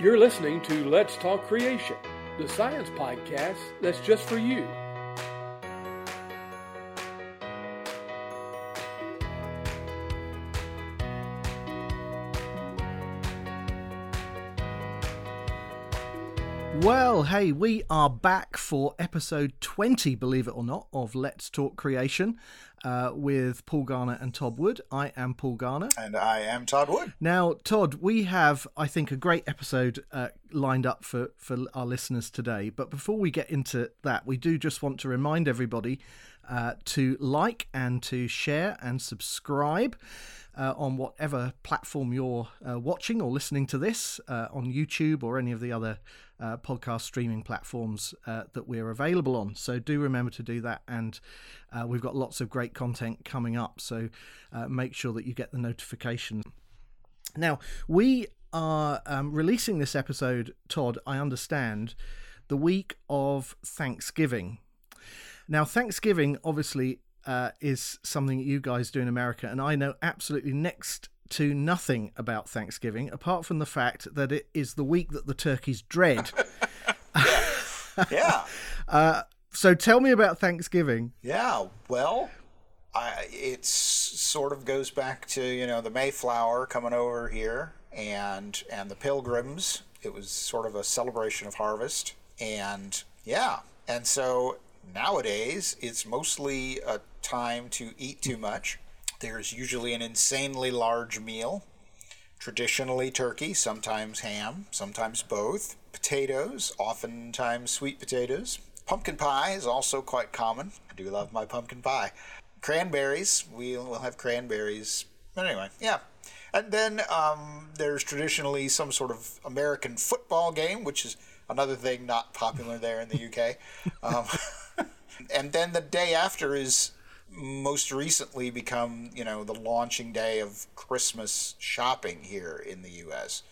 You're listening to Let's Talk Creation, the science podcast that's just for you. Well, hey, we are back for episode 20, believe it or not, of Let's Talk Creation uh, with Paul Garner and Todd Wood. I am Paul Garner. And I am Todd Wood. Now, Todd, we have, I think, a great episode uh, lined up for, for our listeners today. But before we get into that, we do just want to remind everybody uh, to like and to share and subscribe. Uh, on whatever platform you're uh, watching or listening to this uh, on YouTube or any of the other uh, podcast streaming platforms uh, that we're available on. So do remember to do that. And uh, we've got lots of great content coming up. So make sure that you get the notifications. Now, we are um, releasing this episode, Todd, I understand, the week of Thanksgiving. Now, Thanksgiving obviously uh, is something that you guys do in America, and I know absolutely next to nothing about Thanksgiving apart from the fact that it is the week that the turkeys dread. yeah. Uh, so tell me about Thanksgiving. Yeah. Well, it sort of goes back to you know the Mayflower coming over here and and the Pilgrims. It was sort of a celebration of harvest, and yeah, and so nowadays it's mostly a time to eat too much. There's usually an insanely large meal, traditionally turkey, sometimes ham, sometimes both, potatoes, oftentimes sweet potatoes. Pumpkin pie is also quite common. I do love my pumpkin pie. Cranberries, we'll, we'll have cranberries. But anyway, yeah. And then um, there's traditionally some sort of American football game, which is another thing not popular there in the UK. Um, and then the day after is most recently become, you know, the launching day of Christmas shopping here in the U.S.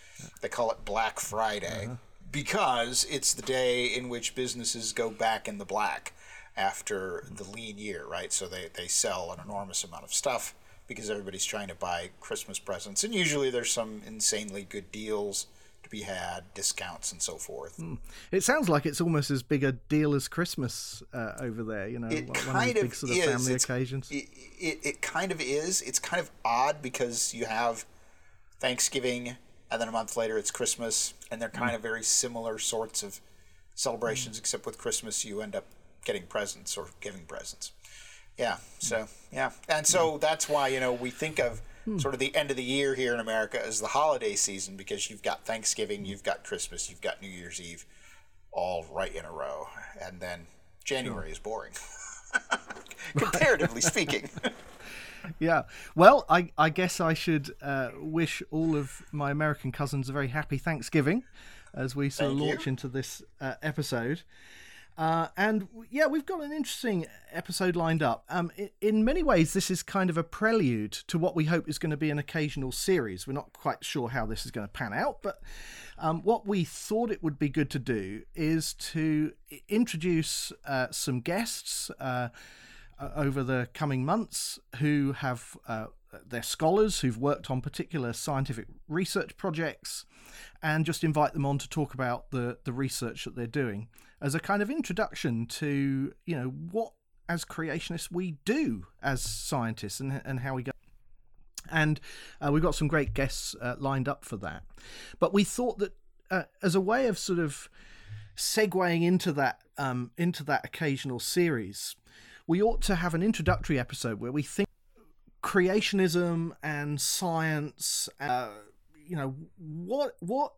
They call it Black Friday uh-huh. because it's the day in which businesses go back in the black after the lean year, right? So they, they sell an enormous amount of stuff because everybody's trying to buy Christmas presents. And usually there's some insanely good deals to be had, discounts and so forth. Mm. It sounds like it's almost as big a deal as Christmas uh, over there. You know, it one kind of, big sort of is. family it's, occasions. It, it, it kind of is. It's kind of odd because you have Thanksgiving and then a month later it's Christmas, and they're kind mm. of very similar sorts of celebrations, mm. except with Christmas you end up getting presents or giving presents. Yeah. So yeah, and so that's why you know we think of hmm. sort of the end of the year here in America is the holiday season because you've got Thanksgiving, you've got Christmas, you've got New Year's Eve, all right in a row, and then January sure. is boring, comparatively speaking. yeah. Well, I, I guess I should uh, wish all of my American cousins a very happy Thanksgiving as we sort Thank of launch you. into this uh, episode. Uh, and yeah, we've got an interesting episode lined up. Um, in, many ways, this is kind of a prelude to what we hope is going to be an occasional series. We're not quite sure how this is going to pan out, but um, what we thought it would be good to do is to introduce uh, some guests uh, over the coming months who have uh, they're scholars who've worked on particular scientific research projects and just invite them on to talk about the, the research that they're doing as a kind of introduction to you know what as creationists we do as scientists and, and how we go. And uh, we've got some great guests uh, lined up for that. But we thought that uh, as a way of sort of segueing into that um, into that occasional series we ought to have an introductory episode where we think creationism and science uh, you know what what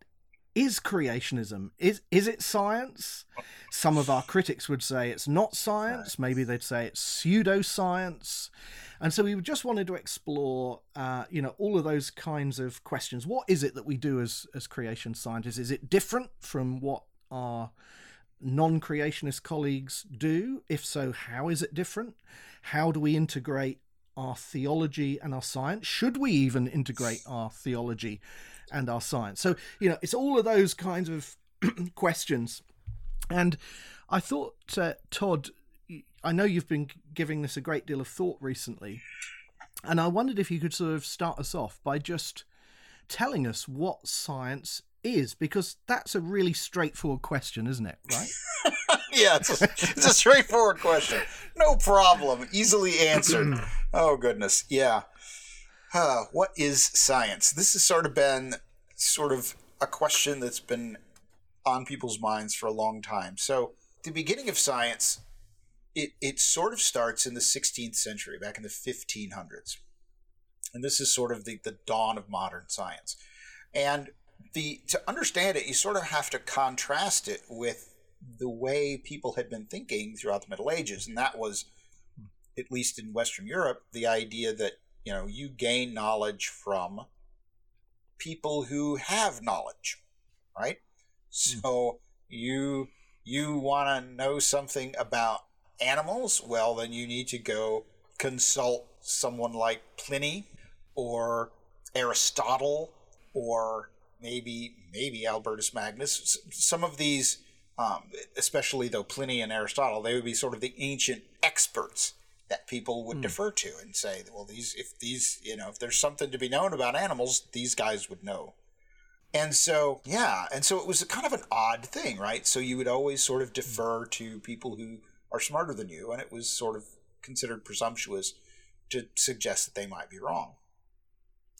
is creationism? Is is it science? Some of our critics would say it's not science. Maybe they'd say it's pseudoscience. And so we just wanted to explore uh, you know all of those kinds of questions. What is it that we do as as creation scientists? Is it different from what our non-creationist colleagues do? If so how is it different? How do we integrate our theology and our science? Should we even integrate our theology and our science. So, you know, it's all of those kinds of questions. And I thought, uh, Todd, I know you've been giving this a great deal of thought recently. And I wondered if you could sort of start us off by just telling us what science is? Because that's a really straightforward question, isn't it? Right? yeah, it's a, it's a straightforward question. No problem. Easily answered. oh, goodness. Yeah. Uh, what is science? This has sort of been sort of a question that's been on people's minds for a long time. So, the beginning of science, it, it sort of starts in the 16th century, back in the 1500s. And this is sort of the, the dawn of modern science. And the to understand it, you sort of have to contrast it with the way people had been thinking throughout the Middle Ages, and that was, at least in Western Europe, the idea that you know you gain knowledge from people who have knowledge, right? So you you want to know something about animals? Well, then you need to go consult someone like Pliny or Aristotle or maybe maybe Albertus Magnus. Some of these, um, especially though Pliny and Aristotle, they would be sort of the ancient experts that people would mm. defer to and say, well, these if these you know if there's something to be known about animals, these guys would know. And so, yeah, and so it was a kind of an odd thing, right? So you would always sort of defer to people who are smarter than you, and it was sort of considered presumptuous to suggest that they might be wrong.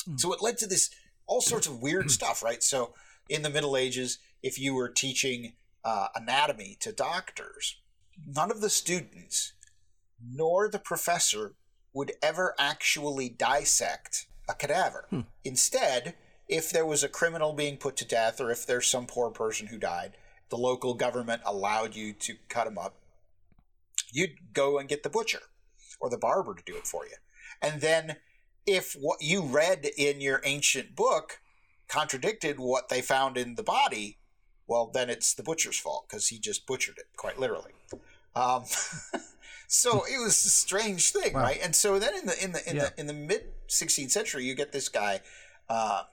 Mm. So it led to this all sorts of weird stuff, right? So in the Middle Ages, if you were teaching uh, anatomy to doctors, none of the students nor the professor would ever actually dissect a cadaver. Hmm. Instead, if there was a criminal being put to death or if there's some poor person who died, the local government allowed you to cut him up. You'd go and get the butcher or the barber to do it for you. And then if what you read in your ancient book contradicted what they found in the body, well, then it's the butcher's fault because he just butchered it, quite literally. Um, so it was a strange thing, wow. right? And so then in the in the in yeah. the in the mid 16th century, you get this guy, uh,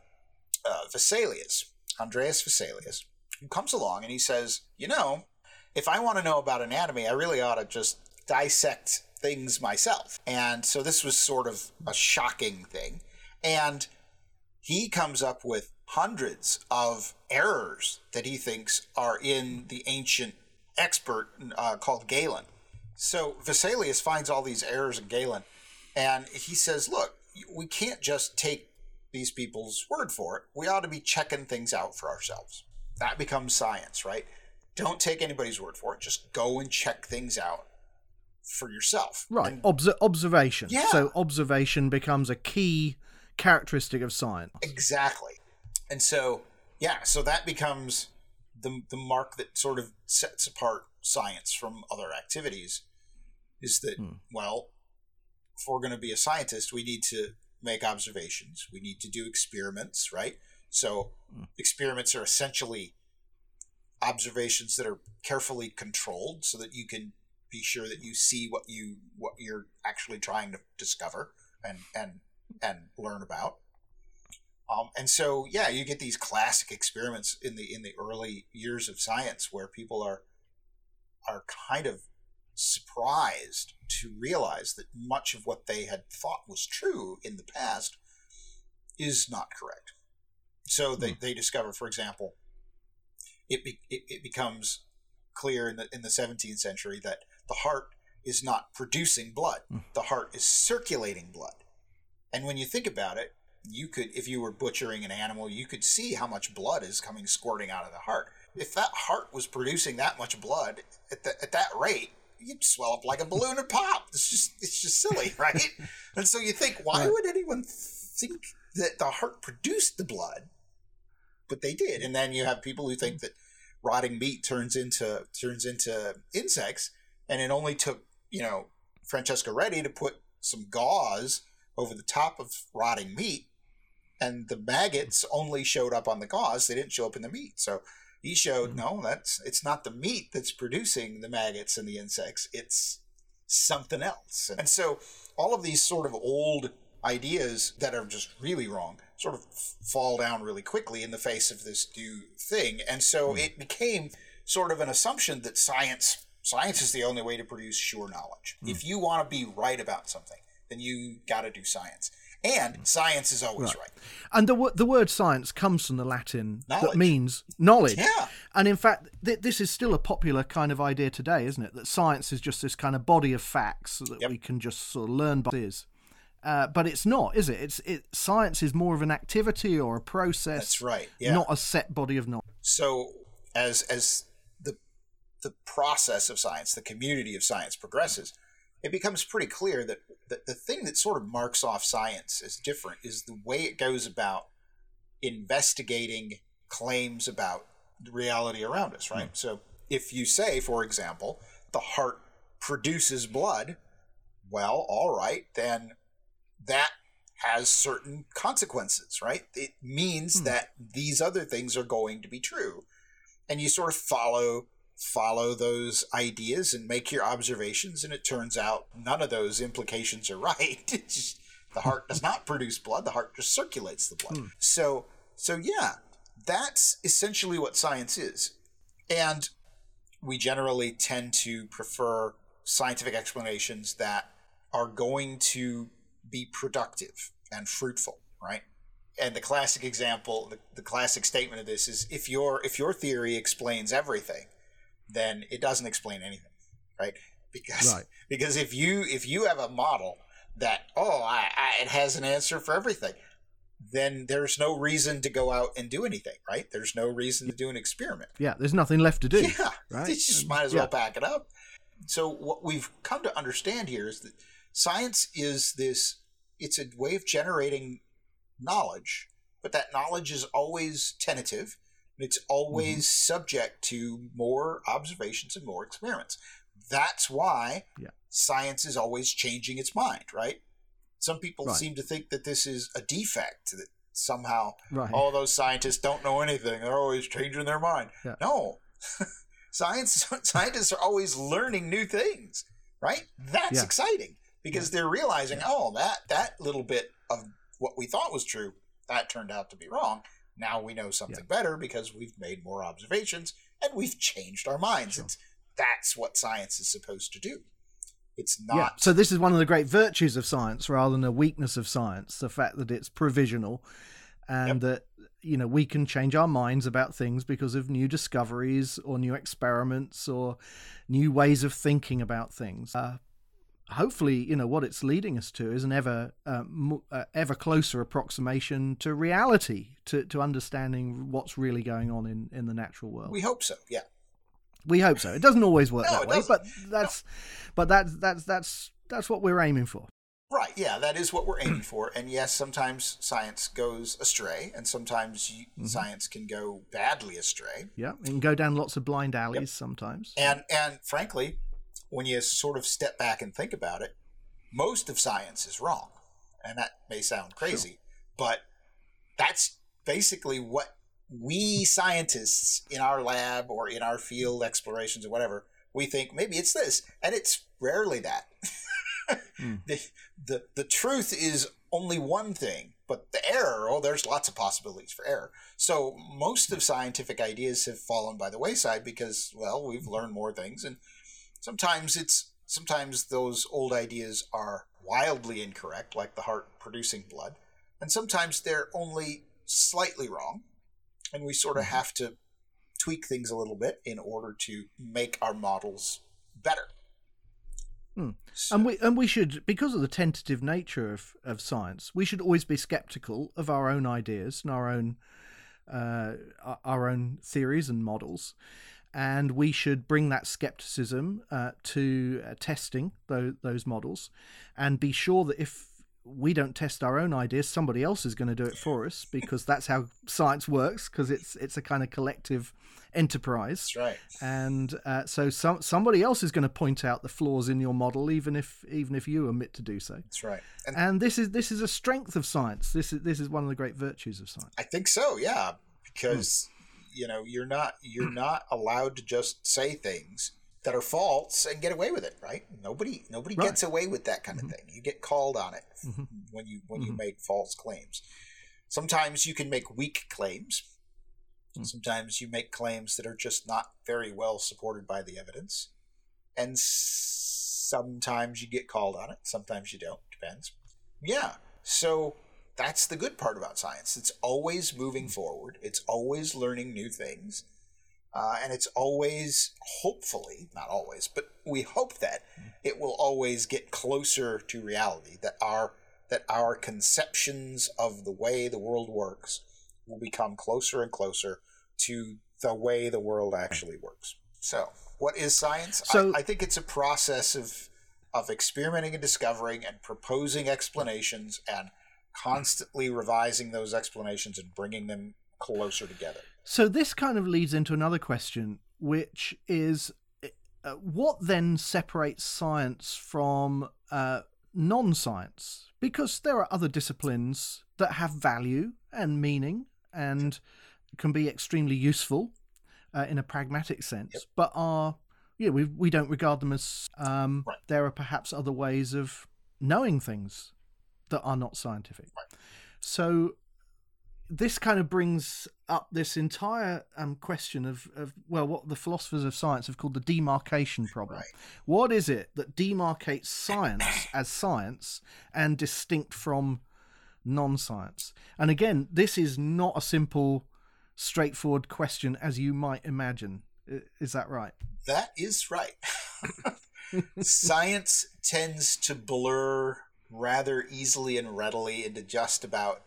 uh, Vesalius, Andreas Vesalius, who comes along and he says, you know, if I want to know about anatomy, I really ought to just dissect things myself. And so this was sort of a shocking thing. And he comes up with hundreds of errors that he thinks are in the ancient expert uh, called Galen. So Vesalius finds all these errors in Galen, and he says, "Look, we can't just take these people's word for it. We ought to be checking things out for ourselves. That becomes science, right? Don't take anybody's word for it. Just go and check things out for yourself. Right. And, observation. Yeah. So observation becomes a key characteristic of science. Exactly. And so, yeah, so that becomes the, the mark that sort of sets apart science from other activities is that, hmm. well, if we're going to be a scientist, we need to make observations. We need to do experiments, right? So hmm. experiments are essentially observations that are carefully controlled so that you can be sure that you see what you what you're actually trying to discover and and and learn about. Um, and so, yeah, you get these classic experiments in the in the early years of science where people are are kind of surprised to realize that much of what they had thought was true in the past is not correct. So they, mm. they discover, for example, it, be, it, it becomes clear in the in the 17th century that the heart is not producing blood. Mm. The heart is circulating blood. And when you think about it, you could, if you were butchering an animal, you could see how much blood is coming squirting out of the heart. If that heart was producing that much blood at, the, at that rate, you'd swell up like a balloon and pop. It's just, it's just silly, right? and so you think, why would anyone think that the heart produced the blood? But they did. And then you have people who think that rotting meat turns into turns into insects and it only took you know Francesco Redi to put some gauze over the top of rotting meat, and the maggots only showed up on the gauze; they didn't show up in the meat. So he showed mm-hmm. no, that's it's not the meat that's producing the maggots and the insects; it's something else. And so all of these sort of old ideas that are just really wrong sort of fall down really quickly in the face of this new thing. And so mm-hmm. it became sort of an assumption that science Science is the only way to produce sure knowledge. Mm. If you want to be right about something, then you got to do science. And science is always right. right. And the the word science comes from the Latin knowledge. that means knowledge. Yeah. And in fact, th- this is still a popular kind of idea today, isn't it? That science is just this kind of body of facts that yep. we can just sort of learn by is. Uh, but it's not, is it? It's it. Science is more of an activity or a process. That's right. Yeah. Not a set body of knowledge. So as as the the process of science, the community of science progresses, it becomes pretty clear that the, the thing that sort of marks off science as different is the way it goes about investigating claims about the reality around us, right? Mm. So if you say, for example, the heart produces blood, well, all right, then that has certain consequences, right? It means mm. that these other things are going to be true. And you sort of follow follow those ideas and make your observations and it turns out none of those implications are right. Just, the heart does not produce blood, the heart just circulates the blood. Mm. So so yeah, that's essentially what science is. And we generally tend to prefer scientific explanations that are going to be productive and fruitful, right? And the classic example, the, the classic statement of this is if your if your theory explains everything, then it doesn't explain anything, right? Because right. because if you if you have a model that oh I, I, it has an answer for everything, then there's no reason to go out and do anything, right? There's no reason to do an experiment. Yeah, there's nothing left to do. Yeah, right. You just might as well pack it up. So what we've come to understand here is that science is this it's a way of generating knowledge, but that knowledge is always tentative it's always mm-hmm. subject to more observations and more experiments. That's why yeah. science is always changing its mind, right? Some people right. seem to think that this is a defect, that somehow right. all those scientists don't know anything. They're always changing their mind. Yeah. No. Science scientists are always learning new things, right? That's yeah. exciting because they're realizing, oh, that that little bit of what we thought was true, that turned out to be wrong. Now we know something yeah. better because we've made more observations and we've changed our minds. Sure. It's, that's what science is supposed to do. It's not. Yeah. So this is one of the great virtues of science, rather than a weakness of science. The fact that it's provisional, and yep. that you know we can change our minds about things because of new discoveries or new experiments or new ways of thinking about things. Uh, hopefully, you know what it's leading us to is an ever uh, uh, ever closer approximation to reality, to to understanding what's really going on in in the natural world. We hope so. Yeah. We hope so. It doesn't always work no, that way, but that's no. but that's that's that's that's what we're aiming for. Right. Yeah, that is what we're aiming for. And yes, sometimes science goes astray, and sometimes mm-hmm. science can go badly astray. Yeah, it can go down lots of blind alleys yep. sometimes. And and frankly, when you sort of step back and think about it, most of science is wrong. And that may sound crazy, sure. but that's basically what we scientists in our lab or in our field explorations or whatever, we think maybe it's this. And it's rarely that. mm. the, the, the truth is only one thing, but the error, oh, there's lots of possibilities for error. So most of scientific ideas have fallen by the wayside because, well, we've learned more things and sometimes it's sometimes those old ideas are wildly incorrect, like the heart producing blood, and sometimes they're only slightly wrong, and we sort of mm-hmm. have to tweak things a little bit in order to make our models better. Hmm. So, and we and we should because of the tentative nature of, of science, we should always be skeptical of our own ideas and our own uh, our own theories and models and we should bring that skepticism uh, to uh, testing those, those models. And be sure that if we don't test our own ideas somebody else is going to do it for us because that's how science works because it's it's a kind of collective enterprise. That's right. And uh, so some somebody else is going to point out the flaws in your model even if even if you omit to do so. That's right. And, and this is this is a strength of science. This is this is one of the great virtues of science. I think so yeah because you know you're not you're not allowed to just say things that are false and get away with it right nobody nobody right. gets away with that kind of mm-hmm. thing you get called on it mm-hmm. when you when mm-hmm. you make false claims sometimes you can make weak claims mm. sometimes you make claims that are just not very well supported by the evidence and sometimes you get called on it sometimes you don't depends yeah so that's the good part about science. It's always moving forward. It's always learning new things. Uh, and it's always, hopefully, not always, but we hope that it will always get closer to reality. That our that our conceptions of the way the world works will become closer and closer to the way the world actually works. So, what is science? So- I, I think it's a process of of experimenting and discovering and proposing explanations and constantly revising those explanations and bringing them closer together. So this kind of leads into another question, which is uh, what then separates science from uh, non-science? Because there are other disciplines that have value and meaning and can be extremely useful uh, in a pragmatic sense, Yep. but are yeah we we don't regard them as um, Right. there are perhaps other ways of knowing things that are not scientific. So this kind of brings up this entire um, question of, of well what the philosophers of science have called the demarcation problem Right. what is it that demarcates science as science and distinct from non-science and again this is not a simple straightforward question as you might imagine is that right That is right. Science tends to blur rather easily and readily into just about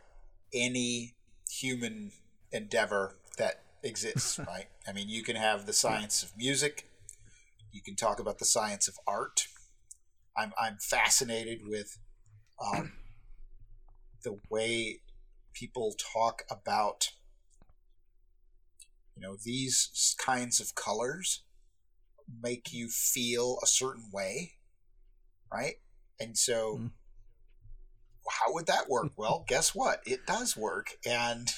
any human endeavor that exists, right? I mean, you can have the science of music, you can talk about the science of art. I'm, I'm fascinated with um, the way people talk about you know these kinds of colors make you feel a certain way right and so Mm. How would that work? Well guess what? It does work and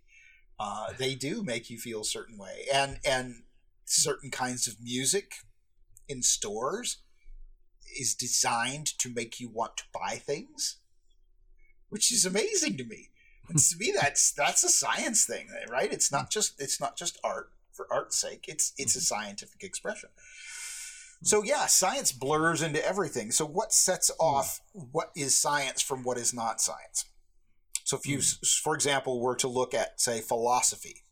uh, they do make you feel a certain way. And and certain kinds of music in stores is designed to make you want to buy things which is amazing to me. And to me that's that's a science thing right? It's not just it's not just art for art's sake. It's it's a scientific expression so yeah science blurs into everything. So what sets off what is science from what is not science? So if you s for example were to look at say philosophy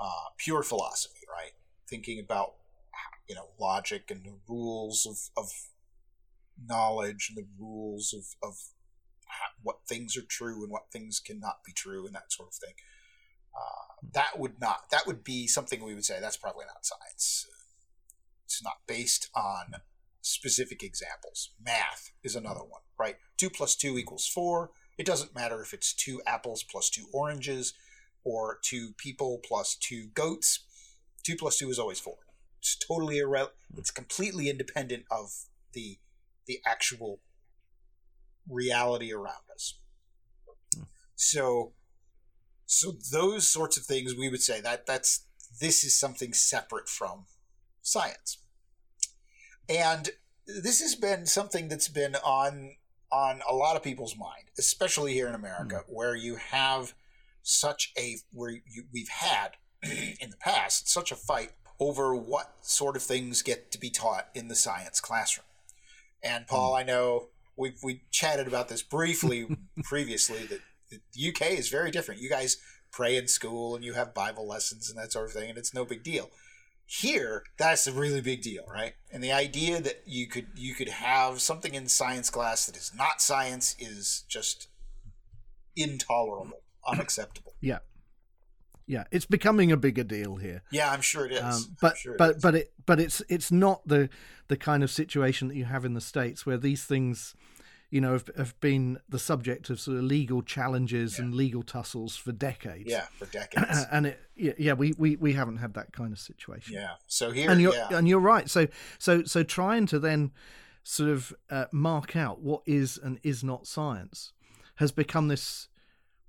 uh, pure philosophy right? Thinking about you know logic and the rules of, of knowledge and the rules of, of what things are true and what things cannot be true and that sort of thing. Uh, that would not that would be something we would say that's probably not science. It's not based on specific examples. Math is another one, right? Two plus two equals four. It doesn't matter if it's two apples plus two oranges or two people plus two goats. Two plus two is always four. It's totally irrelevant. It's completely independent of the the actual reality around us. So, so those sorts of things we would say that that's this is something separate from science, and this has been something that's been on on a lot of people's mind, especially here in America, mm. where you have such a where you, we've had in the past such a fight over what sort of things get to be taught in the science classroom. And Paul, mm. I know we've we chatted about this briefly previously that the UK is very different. You guys pray in school and you have Bible lessons and that sort of thing, and it's no big deal. Here, that's a really big deal, right? And the idea that you could you could have something in science class that is not science is just intolerable, unacceptable. yeah yeah it's becoming a bigger deal here Yeah, I'm sure it is. Um, but sure it but is. but it but it's it's not the the kind of situation that you have in the states where these things you know have, have been the subject of sort of legal challenges and legal tussles for decades yeah, for decades. and it yeah, yeah we, we we haven't had that kind of situation yeah. So here, and you're yeah, and you're right so so so trying to then sort of uh, mark out what is and is not science has become this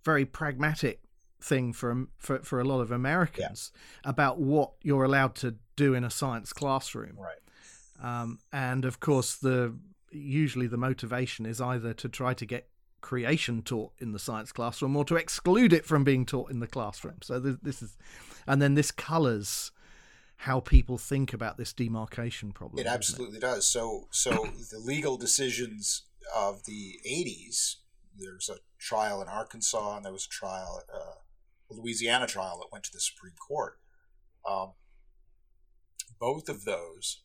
very pragmatic thing for for for a lot of Americans about what you're allowed to do in a science classroom right. um, and of course the usually the motivation is either to try to get creation taught in the science classroom or to exclude it from being taught in the classroom so th- this is and then this colors how people think about this demarcation problem It absolutely does. So, so the legal decisions of the '80s, there was a trial in Arkansas, and there was a trial, uh, a Louisiana trial that went to the Supreme Court. Um, both of those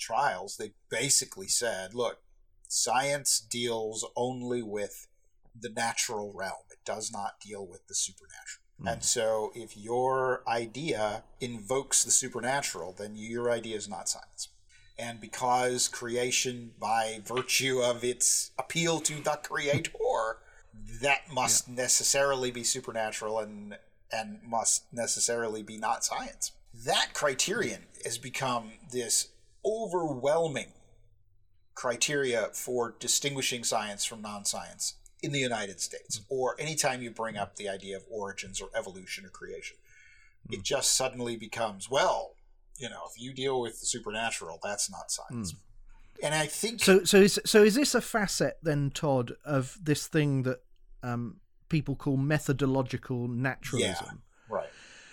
trials, they basically said, look, science deals only with the natural realm. It does not deal with the supernatural. Mm. And so if your idea invokes the supernatural, then your idea is not science. And because creation, by virtue of its appeal to the creator, that must yeah. necessarily be supernatural and and must necessarily be not science. That criterion has become this overwhelming criteria for distinguishing science from non-science in the United States, mm. or anytime you bring up the idea of origins or evolution or creation, mm. it just suddenly becomes, well, you know, if you deal with the supernatural, that's not science. Mm. And I think so. So is so is this a facet then, Todd, of this thing that um, people call methodological naturalism?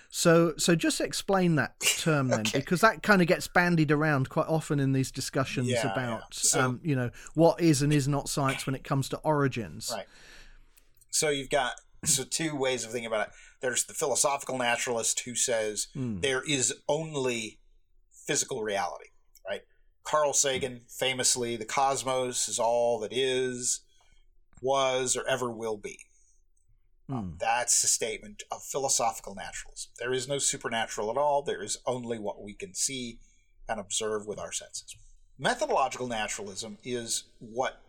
So, so just explain that term then, okay. because that kind of gets bandied around quite often in these discussions yeah, about, yeah. So, um, you know, what is and is not science when it comes to origins. Right. So you've got so two ways of thinking about it. There's the philosophical naturalist who says mm. there is only physical reality, right? Carl Sagan famously, the cosmos is all that is, was, or ever will be. Mm. That's a statement of philosophical naturalism. There is no supernatural at all. There is only what we can see and observe with our senses. Methodological naturalism is what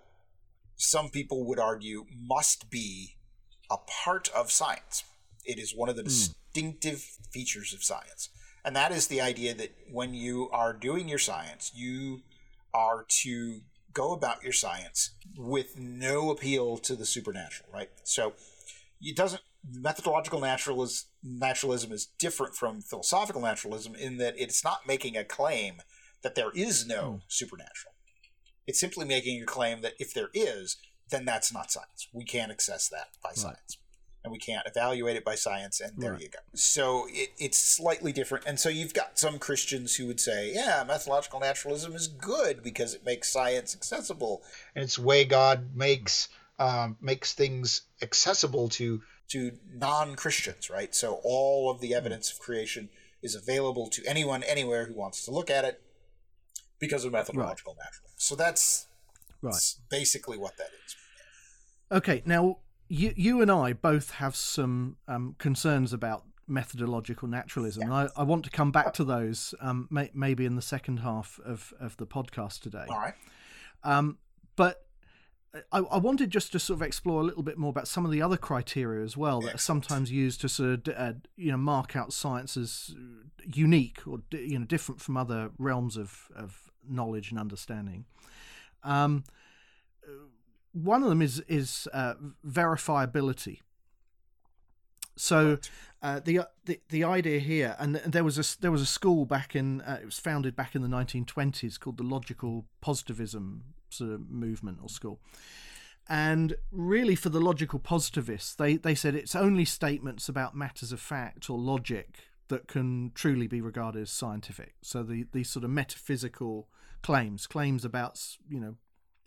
some people would argue must be a part of science. It is one of the mm. distinctive features of science. And that is the idea that when you are doing your science, you are to go about your science with no appeal to the supernatural, right? So it doesn't methodological naturalism, naturalism is different from philosophical naturalism in that it's not making a claim that there is no mm. supernatural. It's simply making a claim that if there is, then that's not science. We can't access that by right. science. And we can't evaluate it by science, and there right. you go. So it, it's slightly different. And so you've got some Christians who would say, yeah, methodological naturalism is good because it makes science accessible. And it's the way God makes um, makes things accessible to to non Christians, right? So all of the evidence of creation is available to anyone anywhere who wants to look at it because of methodological right. naturalism. So that's right. That's basically what that is. Okay, now you you and I both have some um, concerns about methodological naturalism. Yeah. And I, I, want to come back to those um, may, maybe in the second half of, of the podcast today. All right. Um, but I, I, wanted just to sort of explore a little bit more about some of the other criteria as well that are sometimes used to sort of uh, you know mark out science as unique or you know different from other realms of, of knowledge and understanding. Um, one of them is is uh, verifiability. So uh, the, the the idea here, and there was a there was a school back in uh, it was founded back in the 1920s called the Logical Positivism sort of movement or school. And really, for the logical positivists, they, they said it's only statements about matters of fact or logic that can truly be regarded as scientific. So the these sort of metaphysical claims, claims about you know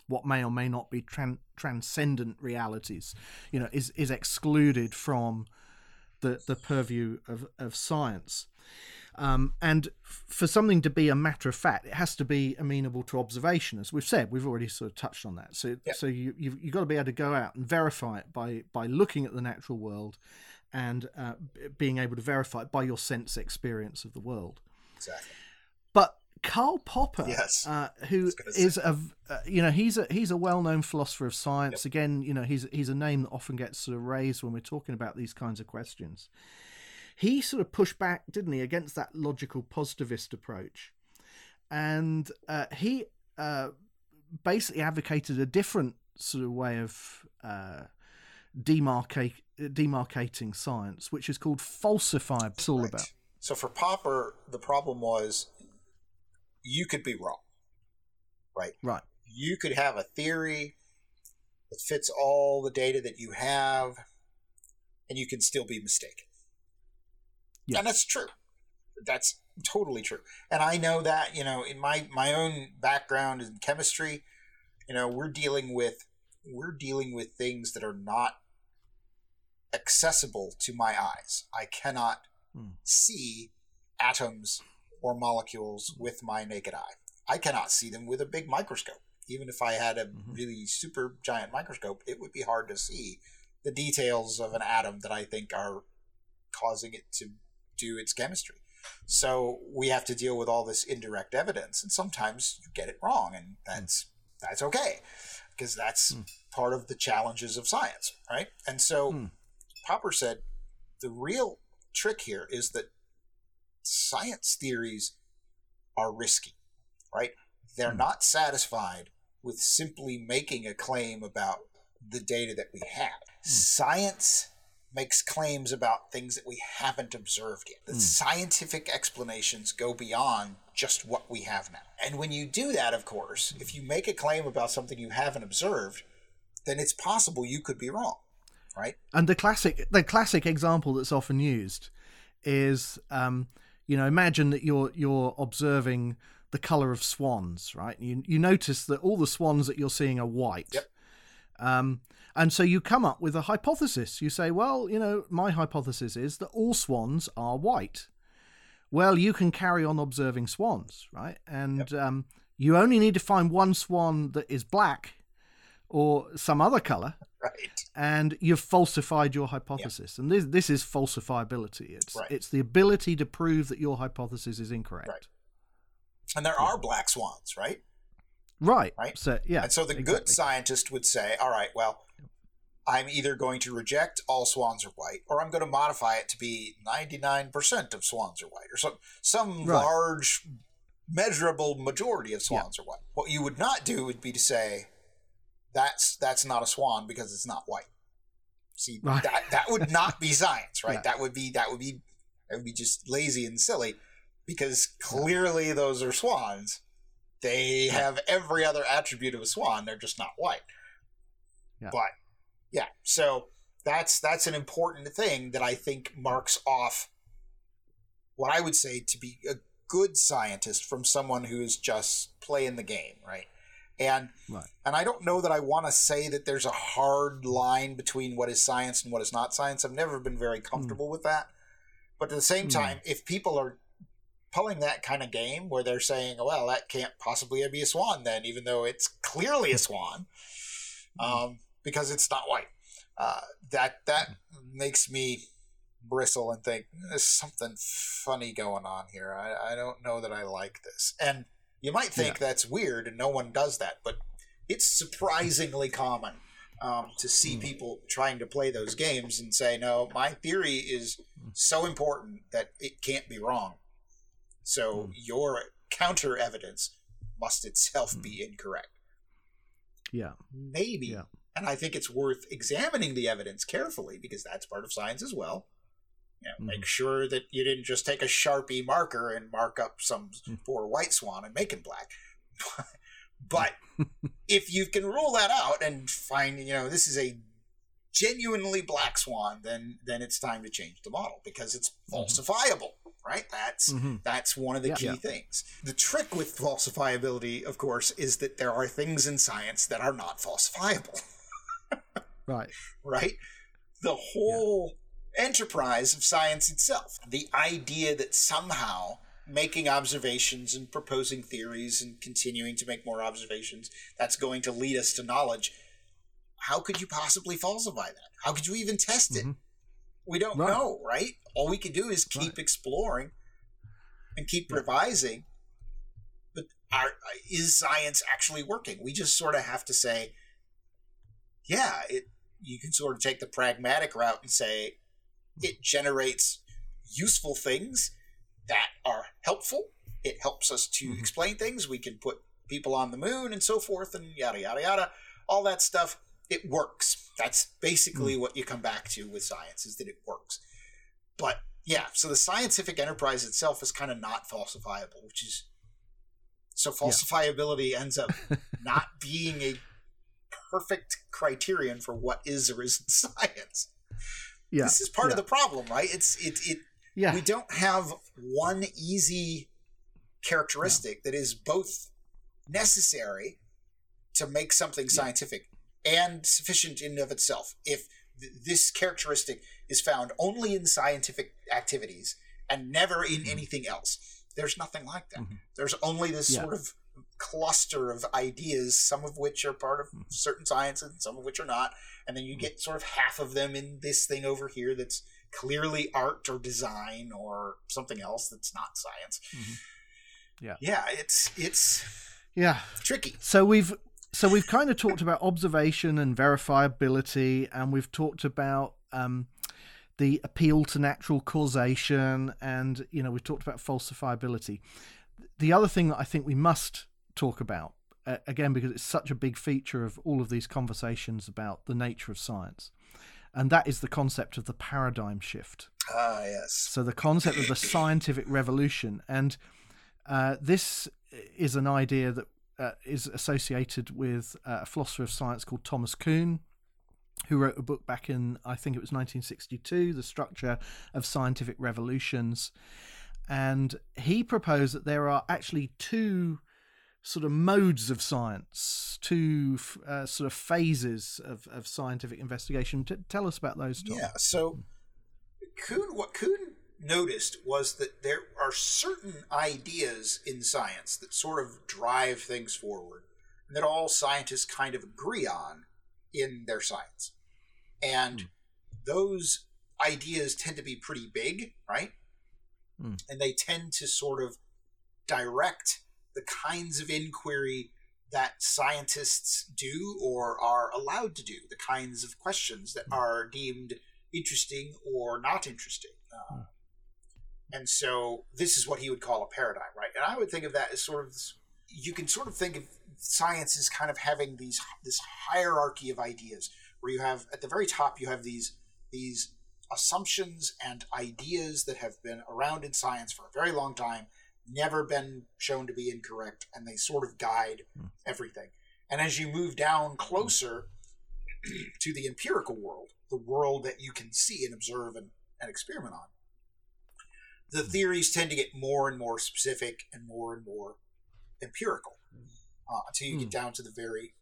what may or may not be tran- transcendent realities, you know, is is excluded from the the purview of of science. Um, and for something to be a matter of fact, it has to be amenable to observation, as we've said. We've already sort of touched on that. So, yep. so you, you've, you've got to be able to go out and verify it by by looking at the natural world, and uh, being able to verify it by your sense experience of the world. Exactly. But Karl Popper, yes, uh, who is a uh, you know he's a he's a well known philosopher of science. Yep. Again, you know he's he's a name that often gets sort of raised when we're talking about these kinds of questions he sort of pushed back, didn't he, against that logical positivist approach. And uh, he uh, basically advocated a different sort of way of uh, demarcate, demarcating science, which is called falsified. It's all right. about. So for Popper, the problem was you could be wrong, right? Right. You could have a theory that fits all the data that you have, and you can still be mistaken. Yeah. And that's true. That's totally true. And I know that, you know, in my my own background in chemistry, you know, we're dealing with we're dealing with things that are not accessible to my eyes. I cannot hmm. see atoms or molecules with my naked eye. I cannot see them with a big microscope. Even if I had a mm-hmm. really super giant microscope, it would be hard to see the details of an atom that I think are causing it to its chemistry. So we have to deal with all this indirect evidence, and sometimes you get it wrong, and that's that's okay because that's mm. part of the challenges of science, right? And so mm. Popper said the real trick here is that science theories are risky, right? They're mm. not satisfied with simply making a claim about the data that we have. Mm. Science makes claims about things that we haven't observed yet. The mm. scientific explanations go beyond just what we have now. And when you do that, of course, if you make a claim about something you haven't observed, then it's possible you could be wrong, right? And the classic the classic example that's often used is um, you know, imagine that you're you're observing the color of swans, right? You you notice that all the swans that you're seeing are white. Yep. Um, and so you come up with a hypothesis. You say, well, you know, my hypothesis is that all swans are white. Well, you can carry on observing swans, right? And yep. um, you only need to find one swan that is black or some other color. Right. And you've falsified your hypothesis. Yep. And this this is falsifiability. It's right. it's the ability to prove that your hypothesis is incorrect. Right. And there yeah. are black swans, right? Right. Right. So yeah. And so the exactly. good scientist would say, all right, well, I'm either going to reject all swans are white, or I'm going to modify it to be 99% of swans are white, or some some right. large, measurable majority of swans yeah. are white. What you would not do would be to say, that's that's not a swan because it's not white. See, right. that that would not be science, right? Yeah. That would be that would be that would be just lazy and silly, because clearly those are swans. They have every other attribute of a swan. They're just not white. Yeah. But yeah, so that's that's an important thing that I think marks off what I would say to be a good scientist from someone who is just playing the game, right? And right. and I don't know that I want to say that there's a hard line between what is science and what is not science. I've never been very comfortable mm. with that. But at the same mm. time, if people are pulling that kind of game where they're saying, "Well, that can't possibly be a swan," then even though it's clearly a swan, mm. um, because it's not white. Uh, that that makes me bristle and think there's something funny going on here. I, I don't know that I like this. And you might think yeah. that's weird and no one does that, but it's surprisingly common um, to see mm. people trying to play those games and say, no, my theory is so important that it can't be wrong. So mm. your counter evidence must itself be incorrect. Yeah. Maybe. Yeah. And I think it's worth examining the evidence carefully because that's part of science as well. You know, mm-hmm. Make sure that you didn't just take a Sharpie marker and mark up some mm. poor white swan and make it black. but if you can rule that out and find, you know, this is a genuinely black swan, then then it's time to change the model because it's mm-hmm. falsifiable, right? That's mm-hmm. that's one of the yeah, key yeah. things. The trick with falsifiability, of course, is that there are things in science that are not falsifiable. right. Right? The whole yeah. enterprise of science itself, the idea that somehow making observations and proposing theories and continuing to make more observations, that's going to lead us to knowledge. How could you possibly falsify that? How could you even test it? Mm-hmm. We don't right. know, right? All we can do is keep right. exploring and keep yeah. revising. But are, is science actually working? We just sort of have to say, yeah, it you can sort of take the pragmatic route and say it generates useful things that are helpful. It helps us to mm-hmm. explain things. We can put people on the moon and so forth and yada yada yada. All that stuff. It works. That's basically mm-hmm. what you come back to with science is that it works. But yeah, so the scientific enterprise itself is kind of not falsifiable, which is so falsifiability yeah. ends up not being a perfect criterion for what is or isn't science. Yeah. This is part yeah. of the problem, right? It's it it yeah. we don't have one easy characteristic yeah. that is both necessary to make something scientific and sufficient in and of itself. If th- this characteristic is found only in scientific activities and never in anything else, there's nothing like that. Mhm. There's only this Yeah. sort of cluster of ideas, some of which are part of certain sciences, and some of which are not, and then you get sort of half of them in this thing over here that's clearly art or design or something else that's not science. Mhm. Yeah. yeah, it's it's Yeah. tricky. So we've so we've kind of talked about observation and verifiability, and we've talked about um, the appeal to natural causation, and you know we've talked about falsifiability. The other thing that I think we must talk about uh, again because it's such a big feature of all of these conversations about the nature of science, and that is the concept of the paradigm shift. Ah, yes. So the concept of the scientific revolution, and uh, this is an idea that uh, is associated with uh, a philosopher of science called Thomas Kuhn, who wrote a book back in I think it was 1962, The Structure of Scientific Revolutions, and he proposed that there are actually two sort of modes of science, two uh, sort of phases of, of scientific investigation. T- tell us about those. Tom. Yeah. So Kuhn, what Kuhn noticed was that there are certain ideas in science that sort of drive things forward, and that all scientists kind of agree on in their science. And those ideas tend to be pretty big, right? Mm. And they tend to sort of direct the kinds of inquiry that scientists do or are allowed to do, the kinds of questions that are deemed interesting or not interesting. Uh, and so this is what he would call a paradigm, right? And I would think of that as sort of you can sort of think of science as kind of having these this hierarchy of ideas where you have at the very top you have these these assumptions and ideas that have been around in science for a very long time, never been shown to be incorrect, and they sort of guide hmm. everything. And as you move down closer to the empirical world, the world that you can see and observe and, and experiment on, the hmm. theories tend to get more and more specific and more and more empirical uh, until you get hmm. down to the very,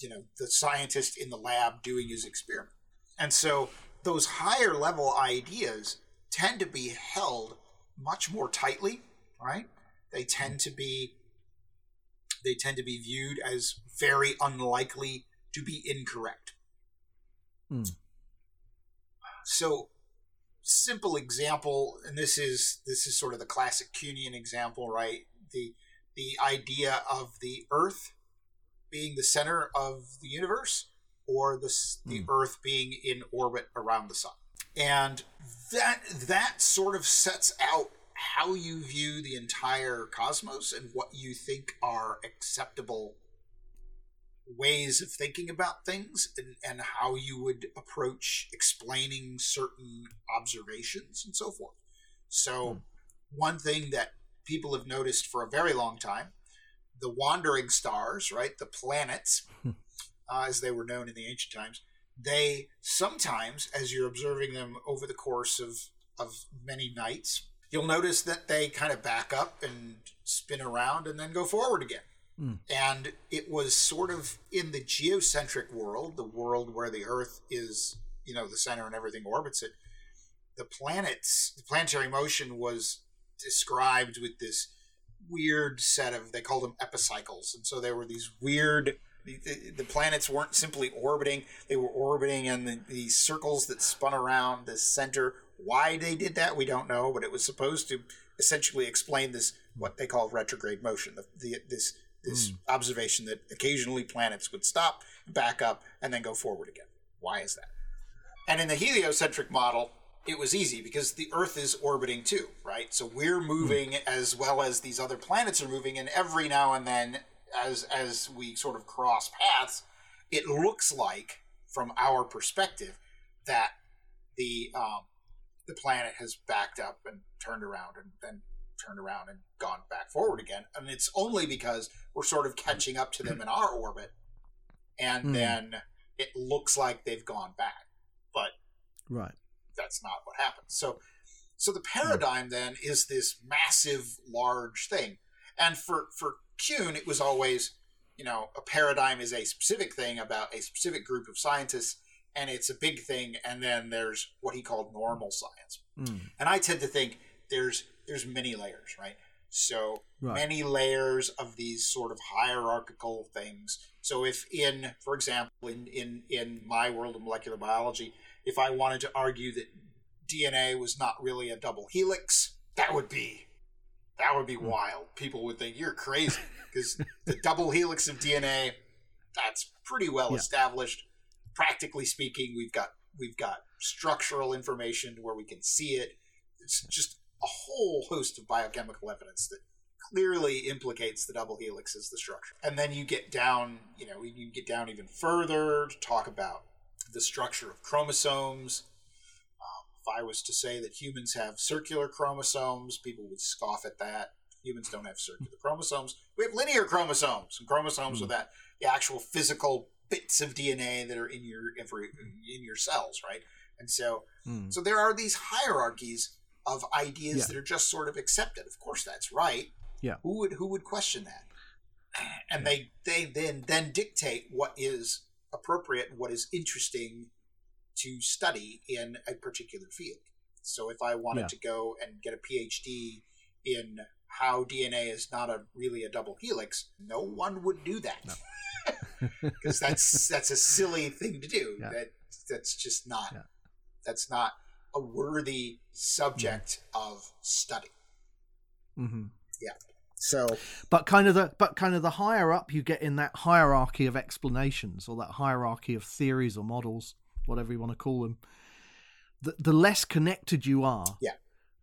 you know, the scientist in the lab doing his experiment. And so those higher level ideas tend to be held much more tightly, right? They tend to be they tend to be viewed as very unlikely to be incorrect. Hmm. So simple example, and this is this is sort of the classic Kuhnian example, right? The the idea of the Earth being the center of the universe, or the the Earth being in orbit around the sun, and that that sort of sets out how you view the entire cosmos and what you think are acceptable ways of thinking about things and, and how you would approach explaining certain observations and so forth. So, one thing that people have noticed for a very long time the wandering stars, right? The planets, uh, as they were known in the ancient times, they sometimes, as you're observing them over the course of, of many nights, you'll notice that they kind of back up and spin around and then go forward again. Hmm. And it was sort of in the geocentric world, the world where the Earth is, you know, the center and everything orbits it. The planets, the planetary motion was described with this weird set of, they called them epicycles. And so there were these weird, the, the, the planets weren't simply orbiting, they were orbiting in the, these circles that spun around the center. Why they did that, we don't know, but it was supposed to essentially explain this, what they call retrograde motion, the, the, this this hmm. observation that occasionally planets would stop, back up, and then go forward again. Why is that? And in the heliocentric model, it was easy because the Earth is orbiting too, right? So we're hmm. moving as well as these other planets are moving, and every now and then, as as we sort of cross paths, it looks like, from our perspective, that the um, the planet has backed up and turned around and then turned around and gone back forward again. And it's only because we're sort of catching up to them in our orbit, and Hmm. then it looks like they've gone back. But Right. that's not what happens. So so the paradigm then is this massive large thing. And for for Kuhn it was always you know, a paradigm is a specific thing about a specific group of scientists, and it's a big thing. And then there's what he called normal science. Mm. And I tend to think there's there's many layers, right? So Right. many layers of these sort of hierarchical things. So if in, for example, in in in my world of molecular biology, if I wanted to argue that DNA was not really a double helix, that would be that would be Hmm. wild. People would think you're crazy because the double helix of DNA that's pretty well Yeah. established. Practically speaking, we've got we've got structural information where we can see it. It's just a whole host of biochemical evidence that clearly implicates the double helix as the structure. And then you get down, you know, you get down even further to talk about the structure of chromosomes. If I was to say that humans have circular chromosomes, people would scoff at that. Humans don't have circular chromosomes. We have linear chromosomes, and chromosomes are that the actual physical bits of DNA that are in your every, in your cells, right? And so, Mm. so there are these hierarchies of ideas Yeah. that are just sort of accepted. Of course, that's right. Yeah. Who would who would question that? And they they then then dictate what is appropriate, and what is interesting to study in a particular field. So if I wanted Yeah. to go and get a PhD in how DNA is not a really a double helix, no one would do that. Because that's that's a silly thing to do. Yeah. That that's just not Yeah. that's not a worthy subject of study. hmm Yeah. So But kind of the but kind of the higher up you get in that hierarchy of explanations or that hierarchy of theories or models, whatever you want to call them, the, the less connected you are Yeah.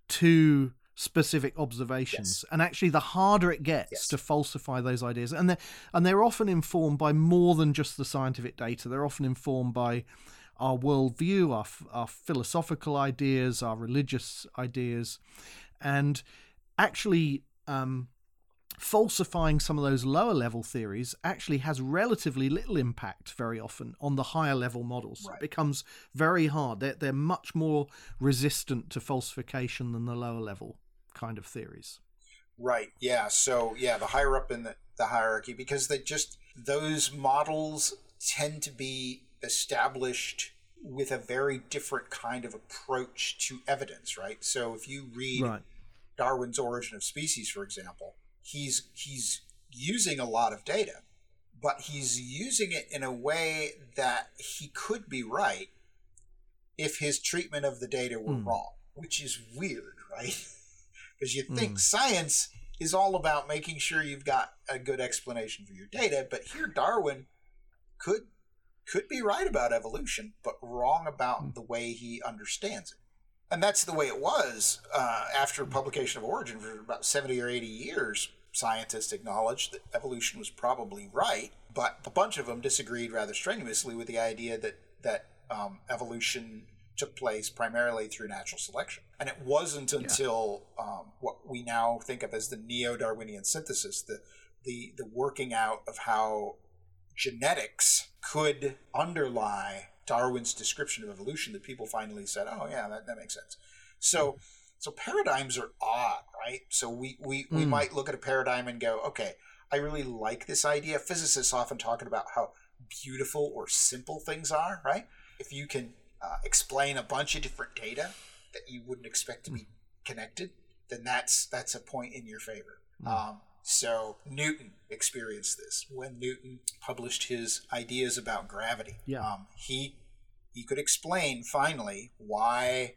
to specific observations. And actually the harder it gets Yes. to falsify those ideas. And they're and they're often informed by more than just the scientific data. They're often informed by our worldview our, our philosophical ideas our religious ideas. And actually um, falsifying some of those lower level theories actually has relatively little impact very often on the higher level models. Right. It becomes very hard. They're, they're much more resistant to falsification than the lower level kind of theories. Right. Yeah. So yeah, the higher up in the, the hierarchy, because they just those models tend to be established with a very different kind of approach to evidence, right? So if you read Right. Darwin's Origin of Species, for example, he's he's using a lot of data, but he's using it in a way that he could be right if his treatment of the data were Hmm. wrong, which is weird, right? Because you think Hmm. science is all about making sure you've got a good explanation for your data, but here Darwin could could be right about evolution, but wrong about Hmm. the way he understands it. And that's the way it was uh, after publication of Origin for about 70 or 80 years. Scientists acknowledged that evolution was probably right, but a bunch of them disagreed rather strenuously with the idea that, that um, evolution took place primarily through natural selection. And it wasn't until um, what we now think of as the neo Darwinian synthesis, the, the, the working out of how genetics could underlie Darwin's description of evolution that people finally said, "Oh yeah, that, that makes sense." So, so paradigms are odd, right? So we we, we Mm. might look at a paradigm and go, "Okay, I really like this idea." Physicists often talking about how beautiful or simple things are, right? If you can uh, explain a bunch of different data that you wouldn't expect to be connected, then that's that's a point in your favor. Um, so Newton experienced this when Newton published his ideas about gravity. Yeah. Um, he he could explain finally why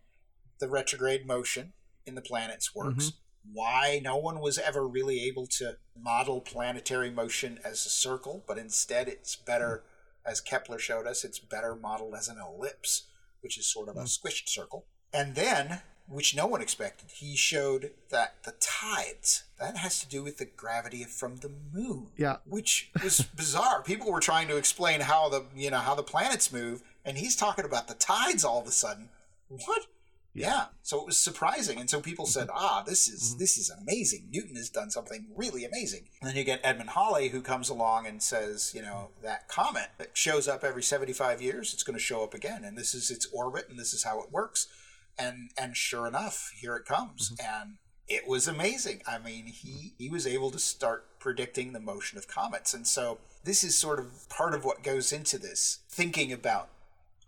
the retrograde motion in the planets works. Mm-hmm. Why no one was ever really able to model planetary motion as a circle, but instead it's better, as Kepler showed us, it's better modeled as an ellipse, which is sort of a mm. squished circle. And then, which no one expected, he showed that the tides, that has to do with the gravity from the moon Yeah. which was bizarre. People were trying to explain how the you know how the planets move, and he's talking about the tides all of a sudden. What? Yeah. So it was surprising, and so people said, mm-hmm. "Ah, this is mm-hmm. this is amazing. Newton has done something really amazing." And then you get Edmund Halley, who comes along and says, "You know, mm-hmm. that comet that shows up every seventy-five years, it's going to show up again, and this is its orbit, and this is how it works." And and sure enough, here it comes, and it was amazing. I mean, he he was able to start predicting the motion of comets. And so this is sort of part of what goes into this thinking about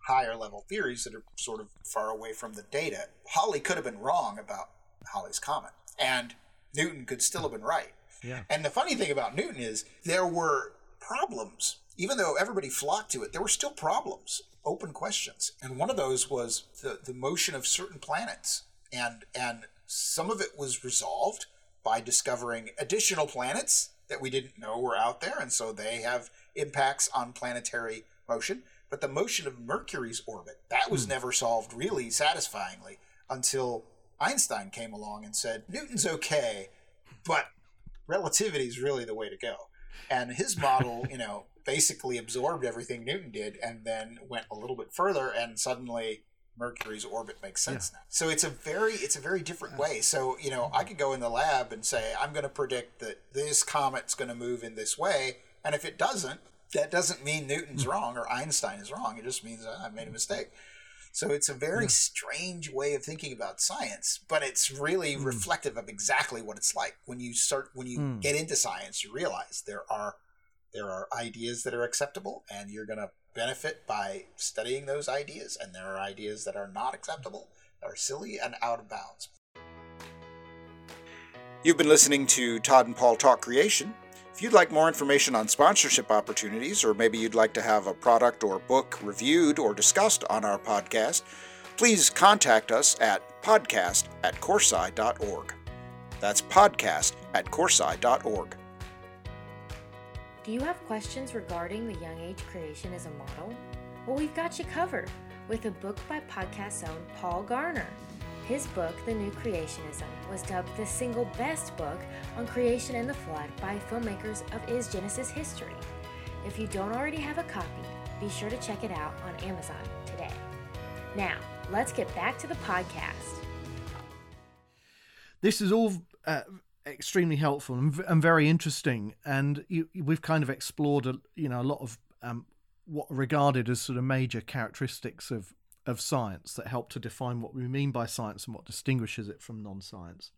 higher level theories that are sort of far away from the data. Halley could have been wrong about Halley's comet, and Newton could still have been right. Yeah. And the funny thing about Newton is there were problems. Even though everybody flocked to it, there were still problems, open questions. And one of those was the, the motion of certain planets. And and some of it was resolved by discovering additional planets that we didn't know were out there, and so they have impacts on planetary motion. But the motion of Mercury's orbit, that was hmm. never solved really satisfyingly until Einstein came along and said, Newton's okay, but relativity is really the way to go. And his model, you know, basically absorbed everything Newton did and then went a little bit further and suddenly Mercury's orbit makes sense yeah. now. So it's a very it's a very different way. So, you know, I could go in the lab and say, I'm gonna predict that this comet's gonna move in this way, and if it doesn't, that doesn't mean Newton's wrong or Einstein is wrong. It just means I made a mistake. So it's a very yeah. strange way of thinking about science, but it's really mm. reflective of exactly what it's like when you start when you mm. get into science. You realize there are there are ideas that are acceptable, and you're going to benefit by studying those ideas, and there are ideas that are not acceptable, that are silly and out of bounds. You've been listening to Todd and Paul Talk Creation. If you'd like more information on sponsorship opportunities, or maybe you'd like to have a product or book reviewed or discussed on our podcast, please contact us at podcast at coresci.org. That's podcast at coresci.org. Do you have questions regarding the young age creation as a model? Well, we've got you covered with a book by podcast own Paul Garner. His book, The New Creationism, was dubbed the single best book on creation and the flood by filmmakers of Is Genesis History. If you don't already have a copy, be sure to check it out on Amazon today. Now, let's get back to the podcast. This is all uh, extremely helpful and, very interesting, and you, we've kind of explored, a, you know, a lot of um, what are regarded as sort of major characteristics of of science that help to define what we mean by science and what distinguishes it from non-science.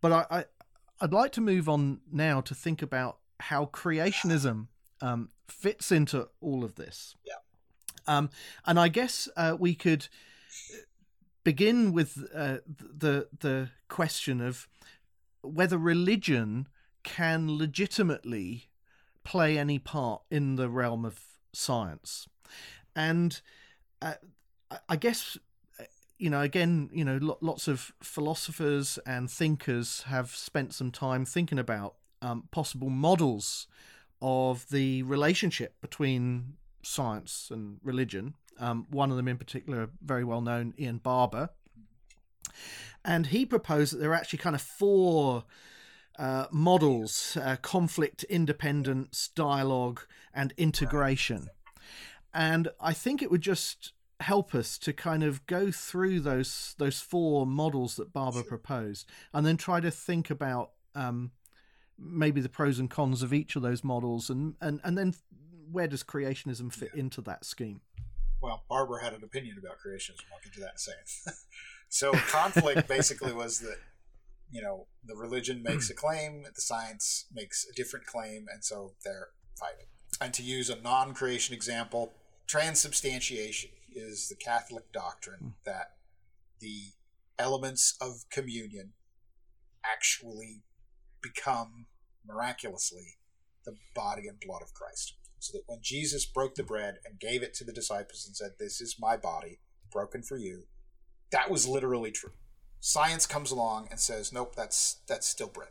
But I, I I'd like to move on now to think about how creationism um, fits into all of this. Yeah. Um, and I guess uh, we could begin with uh, the the question of whether religion can legitimately play any part in the realm of science. And uh, I guess you know again you know lots of philosophers and thinkers have spent some time thinking about um, possible models of the relationship between science and religion. Um, one of them in particular very well known ian Barbour, and he proposed that there are actually kind of four uh, models uh, conflict independence dialogue and integration. And i think it would just help us to kind of go through those those four models that Barbour proposed, and then try to think about um, maybe the pros and cons of each of those models, and and and then where does creationism fit yeah. into that scheme? Well, Barbour had an opinion about creationism. I'll get to that in a second. so conflict basically was that you know the religion makes a claim, the science makes a different claim, and so they're fighting. And to use a non-creation example, transubstantiation is the Catholic doctrine mm. that the elements of communion actually become miraculously the body and blood of Christ. So that when Jesus broke the bread and gave it to the disciples and said, This is my body broken for you, that was literally true. Science comes along and says, Nope, that's that's still bread.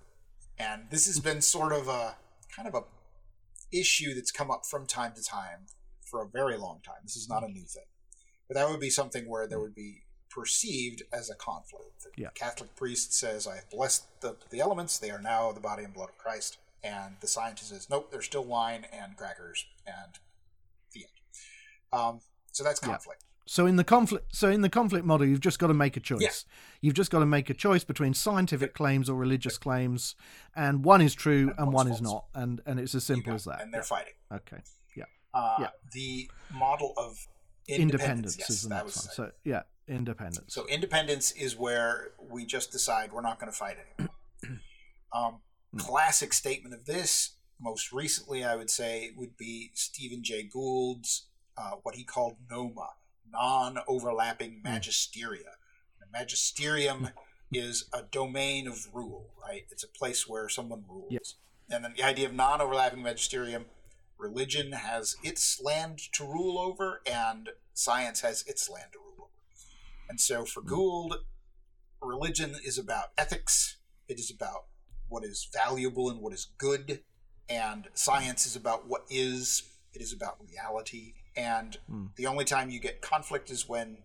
And this has been sort of a kind of a issue that's come up from time to time for a very long time. This is not a new thing. But that would be something where there would be perceived as a conflict. The yeah. Catholic priest says, I have blessed the, the elements, they are now the body and blood of Christ. And the scientist says, nope, there's still wine and crackers and the end. Um, so that's conflict. Yeah. So in the conflict, so in the conflict model, you've just got to make a choice. Yeah. You've just got to make a choice between scientific claims or religious claims, and one is true and, and one false. is not, and and it's as simple as that. And they're yeah. fighting. Okay. Yeah. Uh, yeah. The model of independence, yes, is the next one. So yeah, independence. So independence is where we just decide we're not going to fight anymore. um, classic statement of this, most recently, I would say, would be Stephen Jay Gould's uh, what he called NOMA, non-overlapping magisteria. The magisterium is a domain of rule, right? It's a place where someone rules. Yes. And then the idea of non-overlapping magisterium, religion has its land to rule over, and science has its land to rule over. And so for Gould, religion is about ethics. It is about what is valuable and what is good, and science is about what is. It is about reality. And Mm. the only time you get conflict is when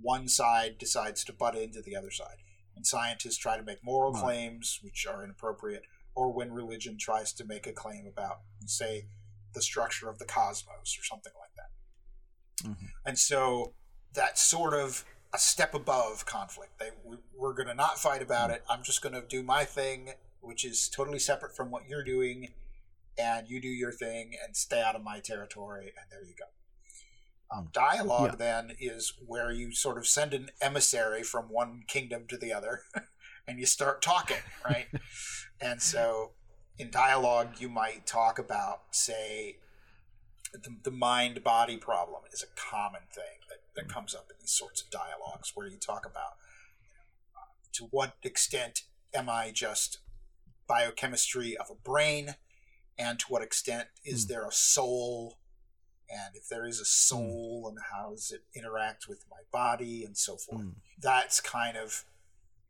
one side decides to butt into the other side. When scientists try to make moral claims, which are inappropriate, or when religion tries to make a claim about, say, the structure of the cosmos or something like that. Mhm. And so that's sort of a step above conflict. They, we, we're going to not fight about it. I'm just going to do my thing, which is totally separate from what you're doing, and you do your thing and stay out of my territory, and there you go. Um, dialogue Yeah. then is where you sort of send an emissary from one kingdom to the other, and you start talking, right? and so in dialogue, you might talk about, say, the, the mind body problem is a common thing that, that comes up in these sorts of dialogues where you talk about uh, to what extent am I just biochemistry of a brain, and to what extent is Mm. there a soul, and if there is a soul, and how does it interact with my body, and so forth. Mm. That's kind of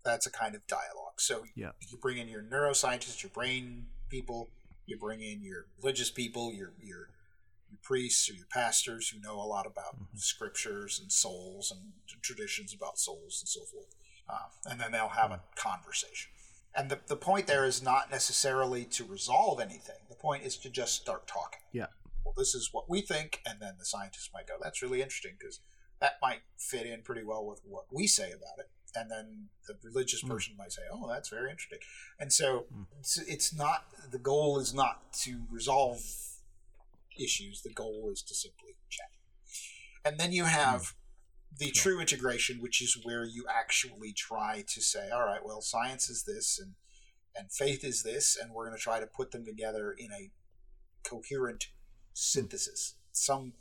that's a kind of dialogue. So Yeah. you bring in your neuroscientist your brain people, you bring in your religious people, your your your priests or your pastors who know a lot about scriptures and souls and traditions about souls and so forth. Uh, and then they'll have a conversation. And the, the point there is not necessarily to resolve anything. The point is to just start talking. Yeah. Well, this is what we think. And then the scientists might go, that's really interesting because that might fit in pretty well with what we say about it. And then the religious Mm. person might say, oh, that's very interesting. And so Mm. it's, it's not, the goal is not to resolve issues. The goal is to simply chat. And then you have the true integration, which is where you actually try to say, all right, well, science is this and and faith is this, and we're going to try to put them together in a coherent synthesis, some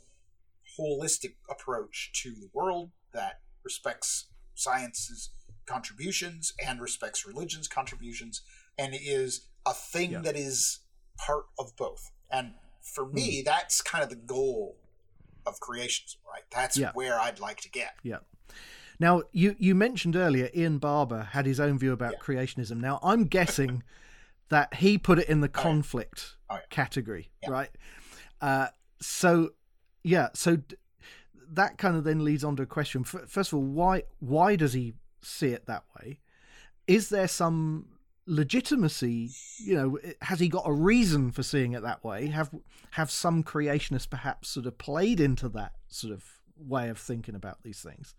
holistic approach to the world that respects science's contributions and respects religion's contributions, and is a thing Yeah. that is part of both. And for me, that's kind of the goal of creationism, right? That's Yeah. where I'd like to get. Yeah. Now you you mentioned earlier Ian Barbour had his own view about Yeah. creationism. Now I'm guessing that he put it in the conflict Oh, yeah. category, Yeah. right? Uh, so yeah, so that kind of then leads on to a question. First of all, why why does he see it that way? Is there some legitimacy? You know, has he got a reason for seeing it that way? Have have some creationists perhaps sort of played into that sort of way of thinking about these things?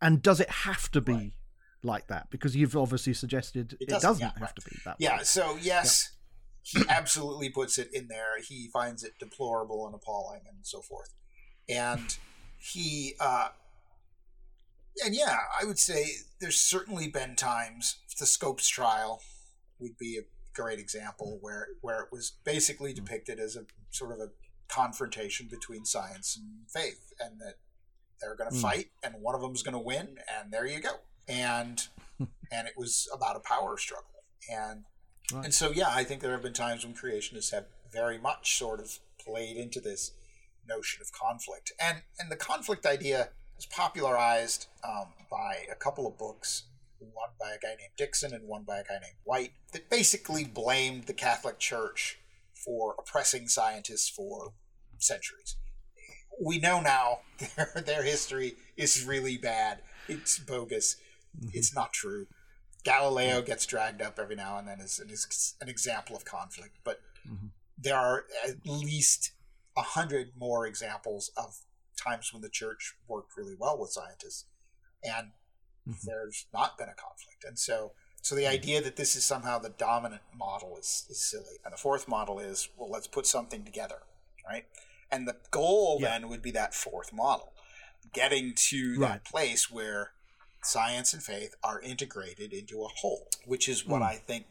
And does it have to be Right. like that? Because you've obviously suggested it, doesn't, doesn't yeah, have right. to be that Yeah, way. Yeah. So yes, he absolutely puts it in there. He finds it deplorable and appalling and so forth. And he, uh, and yeah, I would say there's certainly been times, the Scopes trial would be a great example where, where it was basically depicted as a sort of a confrontation between science and faith and that they're going to Mm. fight and one of them is going to win and there you go. And, and it was about a power struggle. And Right. and so, yeah, I think there have been times when creationists have very much sort of played into this notion of conflict, and and the conflict idea was popularized um, by a couple of books, one by a guy named Dixon and one by a guy named White, that basically blamed the Catholic Church for oppressing scientists for centuries. We know now their their history is really bad. It's bogus. It's not true. Galileo gets dragged up every now and then as, as an example of conflict, but Mhm. there are at least a hundred more examples of times when the church worked really well with scientists, and Mhm. there's not been a conflict. And so, so the idea that this is somehow the dominant model is, is silly. And the fourth model is, well, let's put something together, right? And the goal Yeah. then would be that fourth model, getting to Right. that place where science and faith are integrated into a whole, which is what Mm. I think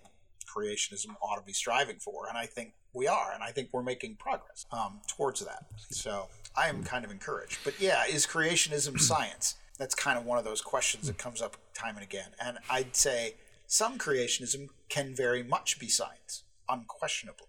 creationism ought to be striving for, and I think we are, and I think we're making progress um, towards that. So I am kind of encouraged. But yeah, is creationism science? That's kind of one of those questions that comes up time and again. And I'd say some creationism can very much be science, unquestionably.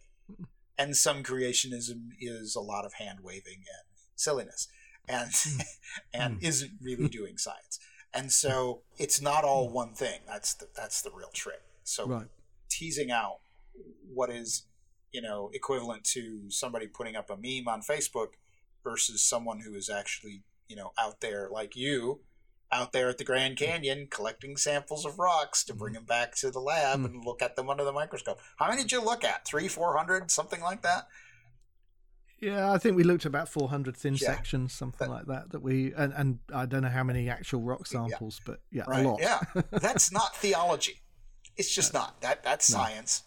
And some creationism is a lot of hand waving and silliness and and hmm. isn't really hmm. doing science. And so it's not all hmm. one thing. That's the, that's the real trick. So Right. teasing out what is you know equivalent to somebody putting up a meme on Facebook versus someone who is actually you know out there like you out there at the Grand hmm. Canyon collecting samples of rocks to bring hmm. them back to the lab hmm. and look at them under the microscope. How many did you look at? Three, four hundred, something like that. Yeah, I think we looked at about 400 thin Yeah. sections, something That- like that. That we and, and I don't know how many actual rock samples, but yeah, Right? a lot. Yeah, that's not theology. It's just not that. That's science.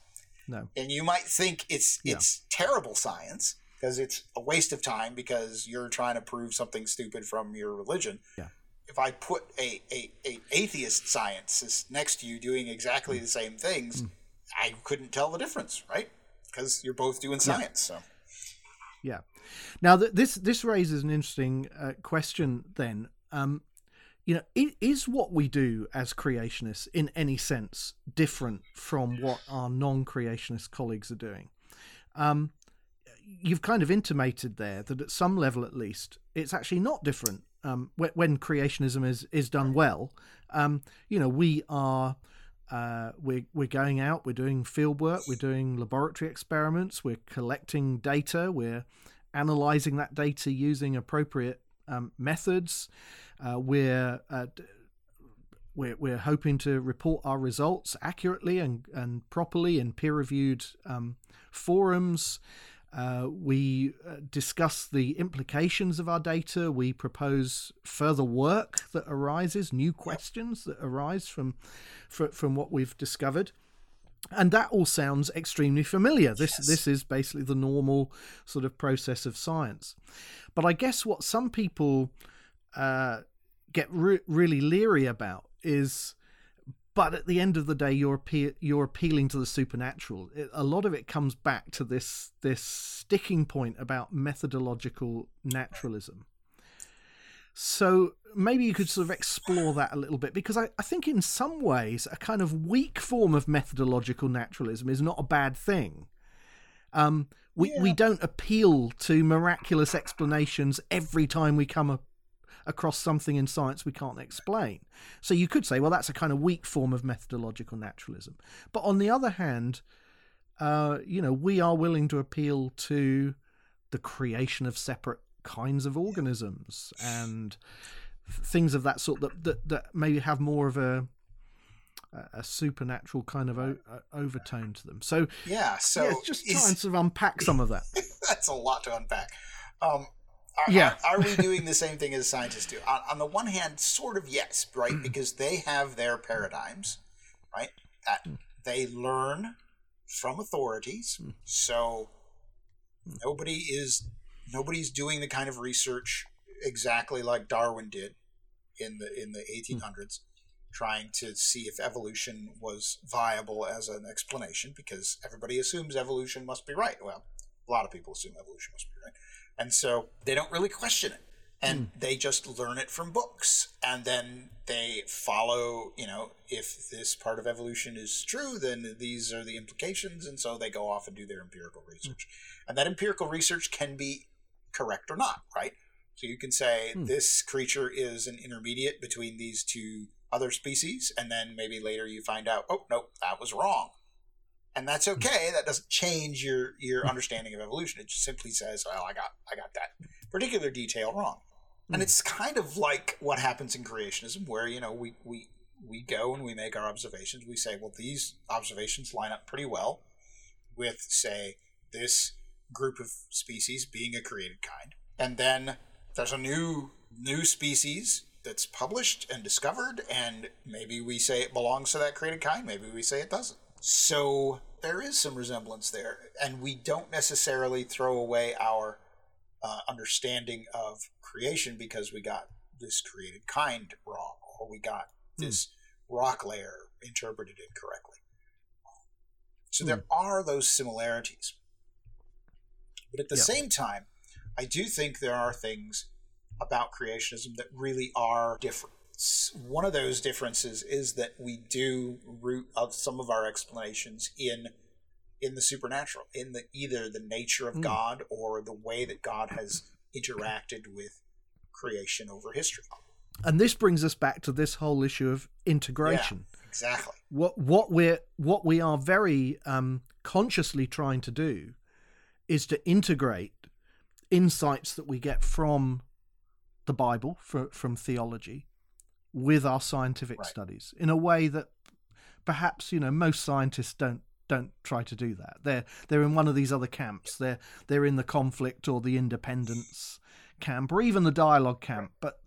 No. and you might think it's Yeah. it's terrible science because it's a waste of time because you're trying to prove something stupid from your religion. Yeah. If I put a, a, a atheist scientist next to you doing exactly the same things, I couldn't tell the difference, right? Because you're both doing science. So Yeah. Now th- this this raises an interesting uh, question. Then, um, you know, is what we do as creationists in any sense different from what our non-creationist colleagues are doing? Um, you've kind of intimated there that at some level, at least, it's actually not different. Um, when, when creationism is is done well, um, you know, we are uh, we're we're going out, we're doing field work, we're doing laboratory experiments, we're collecting data, we're analyzing that data using appropriate um, methods. Uh, we're uh, we're we're hoping to report our results accurately and and properly in peer reviewed um, forums. Uh, we uh, discuss the implications of our data. We propose further work that arises, new questions that arise from fr- from what we've discovered, and that all sounds extremely familiar. This Yes. this is basically the normal sort of process of science. But I guess what some people uh, get re- really leery about is but at the end of the day you're appe- you're appealing to the supernatural it, a lot of it comes back to this this sticking point about methodological naturalism so maybe you could sort of explore that a little bit because I, I think in some ways a kind of weak form of methodological naturalism is not a bad thing um, we, we don't appeal to miraculous explanations every time we come a, across something in science we can't explain. So you could say, well, that's a kind of weak form of methodological naturalism. But on the other hand, uh, you know, we are willing to appeal to the creation of separate kinds of organisms and things of that sort that that, that maybe have more of a a supernatural kind of o- overtone to them. So yeah, so yeah, just is- try and sort of unpack some of that. that's a lot to unpack. Um, are, Yeah. are, are we doing the same thing as scientists do? On, on the one hand, sort of yes, right? Because they have their paradigms, right? That they learn from authorities. So nobody is nobody's doing the kind of research exactly like Darwin did in the in the hmm. 1800s, trying to see if evolution was viable as an explanation because everybody assumes evolution must be right. Well, a lot of people assume evolution must be right. And so they don't really question it. And hmm. they just learn it from books. And then they follow, you know, if this part of evolution is true, then these are the implications. And so they go off and do their empirical research. Hmm. And that empirical research can be correct or not, right? So you can say hmm. this creature is an intermediate between these two other species. And then maybe later you find out, oh, no, that was wrong and that's hmm. okay. That doesn't change your your understanding of evolution. It just simply says, "Well, I got I got that particular detail wrong," and hmm. it's kind of like what happens in creationism, where you know we we we go and we make our observations. We say, "Well, these observations line up pretty well with, say, this group of species being a created kind," and then there's a new new species that's published and discovered, and maybe we say it belongs to that created kind, maybe we say it doesn't. So there is some resemblance there, and we don't necessarily throw away our uh, understanding of creation because we got this created kind wrong, or we got this rock layer interpreted incorrectly. So there mm. are those similarities. But at the same time, I do think there are things about creationism that really are different. One of those differences is that we do root of some of our explanations in in the supernatural, in the either the nature of mm. God or the way that God has interacted with creation over history. And this brings us back to this whole issue of integration. Yeah, exactly. What what we're what we are very um, consciously trying to do is to integrate insights that we get from the Bible, for, from theology, with our scientific right. studies in a way that perhaps you know most scientists don't don't try to do that. They're they're in one of these other camps. They're they're in the conflict or the independence camp or even the dialogue camp. But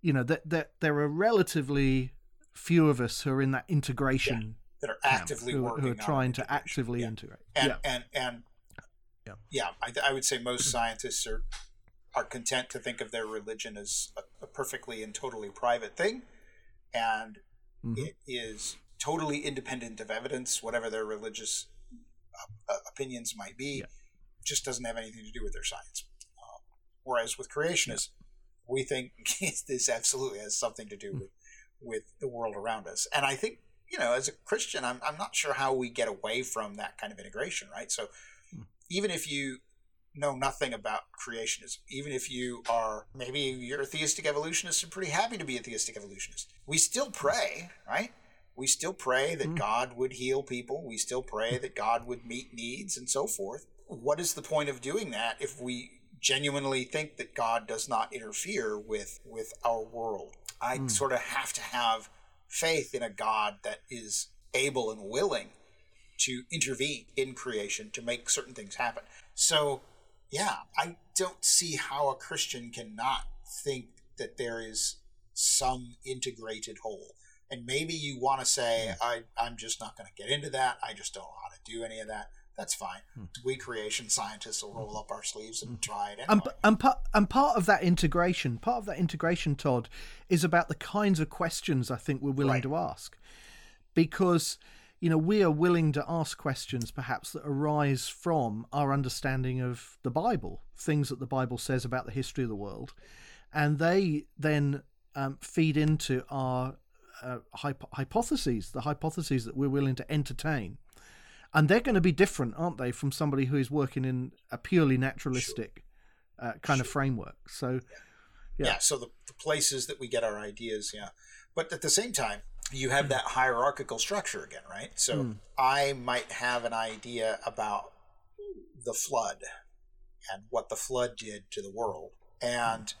you know that that there are relatively few of us who are in that integration yeah, that are actively who, working who are trying to actively yeah. integrate. And yeah. and and yeah, yeah I, I would say most scientists are are content to think of their religion as a, a perfectly and totally private thing, and mm-hmm. it is totally independent of evidence, whatever their religious uh, uh opinions might be. Yeah. Just doesn't have anything to do with their science. Uh, whereas with creationists, yeah. we think this absolutely has something to do mm-hmm. with with the world around us, and I think you know, as a Christian, I'm I'm not sure how we get away from that kind of integration, right? So. Even if you know nothing about creationism. Even if you are maybe you're a theistic evolutionist and pretty happy to be a theistic evolutionist, we still pray, right? We still pray that mm. God would heal people. We still pray that God would meet needs and so forth. What is the point of doing that if we genuinely think that God does not interfere with with our world? I mm. sort of have to have faith in a God that is able and willing to intervene in creation to make certain things happen. So yeah, I don't see how a Christian cannot think that there is some integrated whole. And maybe you want to say, hmm. I, I'm just not going to get into that. I just don't know how to do any of that. That's fine. Hmm. We creation scientists will roll up our sleeves and hmm. try it anyway. And, and, part, and part of that integration, part of that integration, Todd, is about the kinds of questions I think we're willing right. to ask. Because you know, we are willing to ask questions perhaps that arise from our understanding of the Bible, things that the Bible says about the history of the world, and they then um, feed into our uh, hypotheses, the hypotheses that we're willing to entertain. And they're going to be different, aren't they, from somebody who is working in a purely naturalistic sure. uh, kind sure. of framework? So, yeah. yeah so the, the places that we get our ideas, yeah. But at the same time, you have that hierarchical structure again, right? So mm. I might have an idea about the flood and what the flood did to the world, and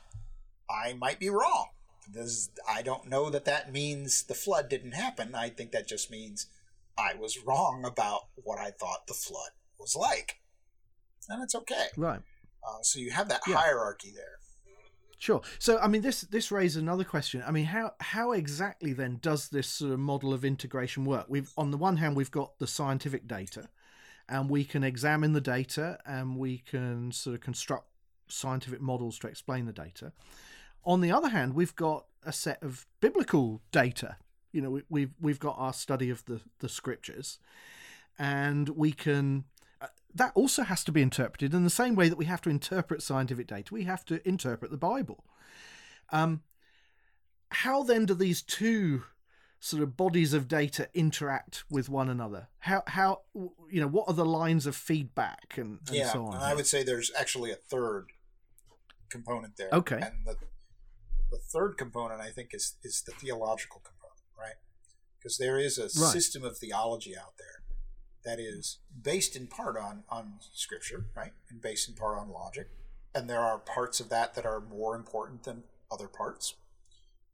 I might be wrong. This, I don't know that that means the flood didn't happen. I think that just means I was wrong about what I thought the flood was like, and it's okay. Right. Uh, so you have that yeah. hierarchy there. Sure. So, I mean, this this raises another question. I mean, how how exactly then does this sort of model of integration work? We've on the one hand, we've got the scientific data, and we can examine the data, and we can sort of construct scientific models to explain the data. On the other hand, we've got a set of biblical data. You know, we, we've we've got our study of the the scriptures, and we can that also has to be interpreted in the same way that we have to interpret scientific data. We have to interpret the Bible. Um, how then do these two sort of bodies of data interact with one another? How how you know what are the lines of feedback and, and yeah, so on? I would say there's actually a third component there. Okay, and the the third component I think is is the theological component, right? Because there is a right. system of theology out there that is based in part on on scripture, right, and based in part on logic. And there are parts of that that are more important than other parts.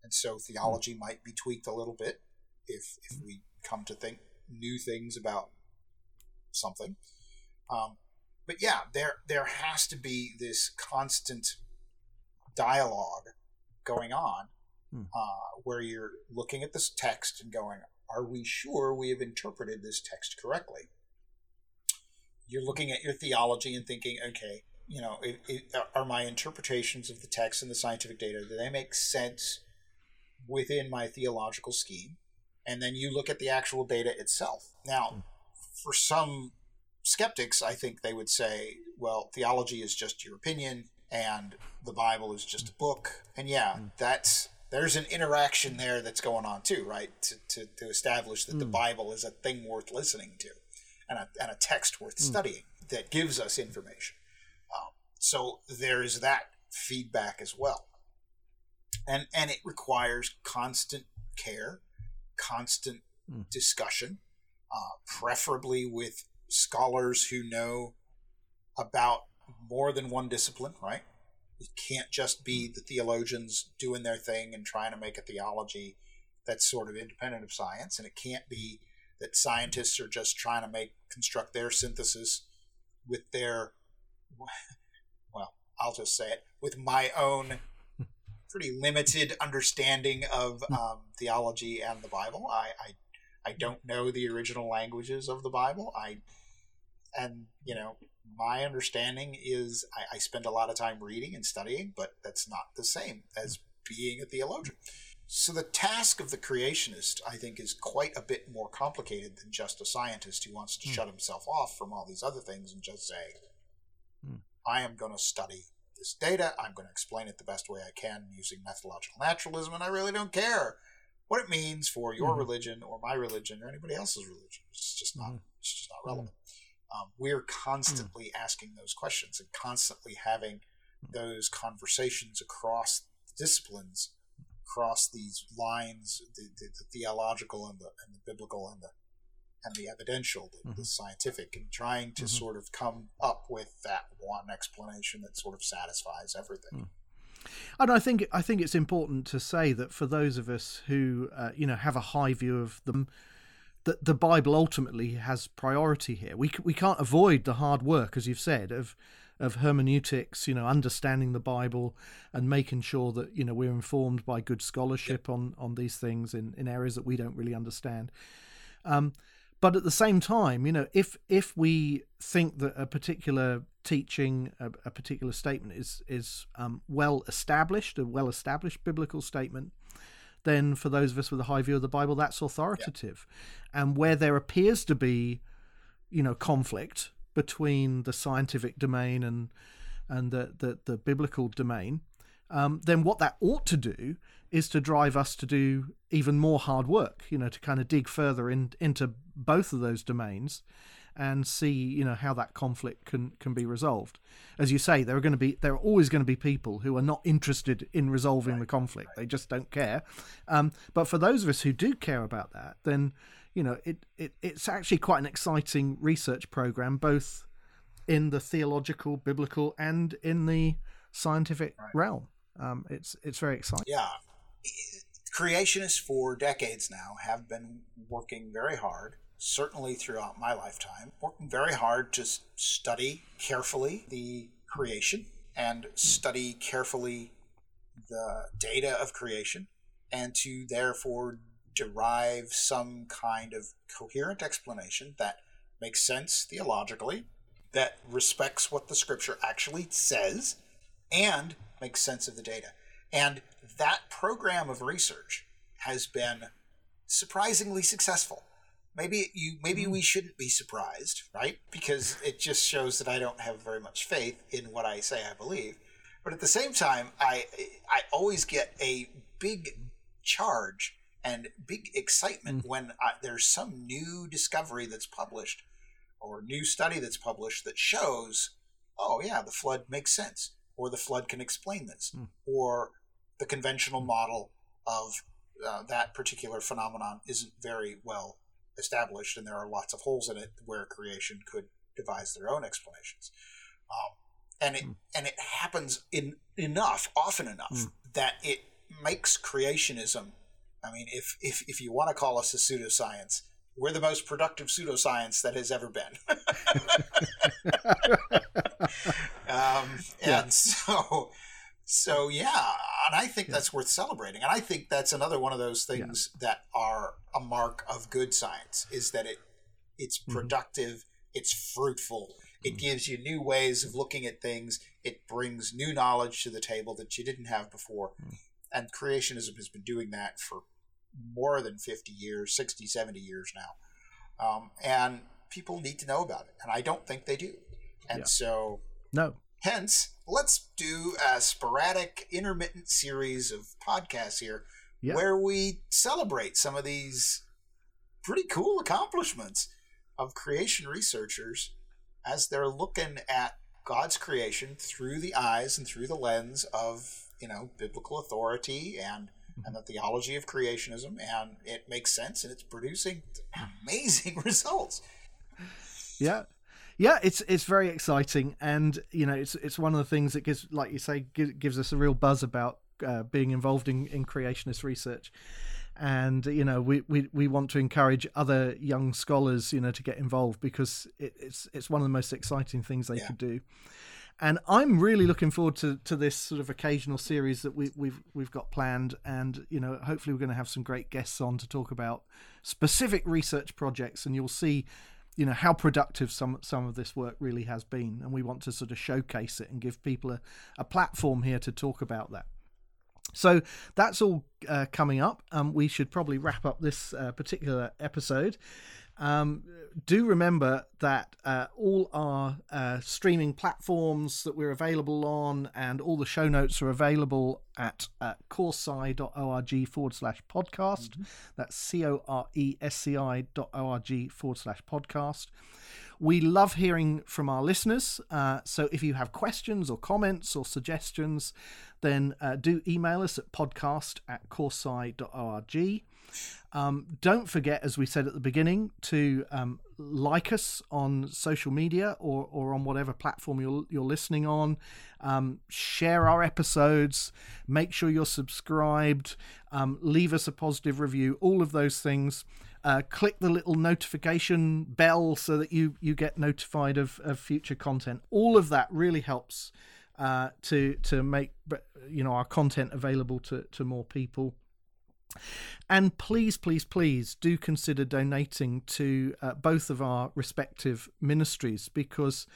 And so theology mm. might be tweaked a little bit if if we come to think new things about something. Um, but yeah, there there has to be this constant dialogue going on hmm. uh, where you're looking at this text and going, are we sure we have interpreted this text correctly? You're looking at your theology and thinking, okay, you know, it, it, are my interpretations of the text and the scientific data, do they make sense within my theological scheme? And then you look at the actual data itself. Now, for some skeptics, I think they would say, well, theology is just your opinion and the Bible is just a book. And yeah, mm. that's there's an interaction there that's going on too, right? To, to, to establish that mm. the Bible is a thing worth listening to and a, and a text worth mm. studying that gives us information. Um, so there's that feedback as well. And, and it requires constant care, constant mm. discussion, uh, preferably with scholars who know about more than one discipline, right? It can't just be the theologians doing their thing and trying to make a theology that's sort of independent of science, and it can't be that scientists are just trying to make construct their synthesis with their well, I'll just say it with my own pretty limited understanding of hmm. um, theology and the Bible. I, I I don't know the original languages of the Bible. I and you know my understanding is I, I, spend a lot of time reading and studying, but that's not the same as being a theologian. So the task of the creationist, I think, is quite a bit more complicated than just a scientist who wants to mm. shut himself off from all these other things and just say, mm. I am going to study this data. I'm going to explain it the best way I can using methodological naturalism, and I really don't care what it means for your mm religion or my religion or anybody else's religion. It's just not. mm It's just not relevant. Um, we're constantly mm. asking those questions and constantly having those conversations across disciplines, across these lines, the, the, the theological and the, and the biblical and the and the evidential, the, mm-hmm. the scientific, and trying to mm-hmm. sort of come up with that one explanation that sort of satisfies everything. Mm. And I think I think it's important to say that for those of us who uh, you know have a high view of them that the Bible ultimately has priority here. We we can't avoid the hard work, as you've said, of of hermeneutics, you know, understanding the Bible and making sure that you know we're informed by good scholarship on on these things in in areas that we don't really understand. Um, but at the same time, you know, if if we think that a particular teaching, a, a particular statement is is um, well established, a well established biblical statement, then for those of us with a high view of the Bible, that's authoritative. Yeah. And where there appears to be, you know, conflict between the scientific domain and and the the, the biblical domain, um, then what that ought to do is to drive us to do even more hard work. You know, to kind of dig further in, into both of those domains and see you know how that conflict can can be resolved. As you say there are going to be there are always going to be people who are not interested in resolving right. the conflict. They just don't care. Um, but for those of us who do care about that then you know it, it it's actually quite an exciting research program both in the theological biblical and in the scientific right. realm. Um, it's it's very exciting. Yeah. Creationists for decades now have been working very hard certainly throughout my lifetime, working very hard to study carefully the creation and study carefully the data of creation and to therefore derive some kind of coherent explanation that makes sense theologically, that respects what the scripture actually says, and makes sense of the data. And that program of research has been surprisingly successful maybe you maybe mm. we shouldn't be surprised, right? Because it just shows that I don't have very much faith in what I say I believe. But at the same time, I I always get a big charge and big excitement mm. when I, there's some new discovery that's published or new study that's published that shows, oh yeah, the flood makes sense, or the flood can explain this, mm. or the conventional model of uh, that particular phenomenon isn't very well established, and there are lots of holes in it where creation could devise their own explanations. Um, and it mm. and it happens in enough, often enough, mm. that it makes creationism. I mean, if if if you want to call us a pseudoscience, we're the most productive pseudoscience that has ever been. um, and yeah. so so yeah, and I think yeah. that's worth celebrating. And I think that's another one of those things yeah. that are a mark of good science is that it it's mm-hmm. productive, mm-hmm. it's fruitful, it mm-hmm. gives you new ways of looking at things, it brings new knowledge to the table that you didn't have before. Mm-hmm. And creationism has been doing that for more than 50 years, 60, 70 years now. Um, and people need to know about it, and I don't think they do. And Yeah. so, No. Hence, let's do a sporadic, intermittent series of podcasts here Yeah. where we celebrate some of these pretty cool accomplishments of creation researchers as they're looking at God's creation through the eyes and through the lens of you know biblical authority and mm-hmm. and the theology of creationism and it makes sense and it's producing amazing results Yeah. Yeah, it's it's very exciting, and you know, it's it's one of the things that gives, like you say, gives, gives us a real buzz about uh, being involved in, in creationist research, and you know, we, we, we want to encourage other young scholars, you know, to get involved because it, it's it's one of the most exciting things they Yeah. could do, and I'm really looking forward to, to this sort of occasional series that we, we've we've got planned, and you know, hopefully we're going to have some great guests on to talk about specific research projects, and you'll see you know how productive some some of this work really has been and we want to sort of showcase it and give people a, a platform here to talk about that. So that's all uh, coming up. Um, we should probably wrap up this uh, particular episode um, do remember that uh, all our uh, streaming platforms that we're available on and all the show notes are available at uh, coresci.org forward slash podcast. That's C O R E S C I dot org forward slash podcast. We love hearing from our listeners. Uh, so if you have questions or comments or suggestions, then uh, do email us at podcast at coresci.org. Um, don't forget, as we said at the beginning, to um, like us on social media or, or on whatever platform you're, you're listening on. Um, share our episodes. Make sure you're subscribed. Um, leave us a positive review. All of those things. Uh, click the little notification bell so that you, you get notified of, of future content. All of that really helps uh, to to make you know our content available to, to more people. And please, please, please do consider donating to uh, both of our respective ministries because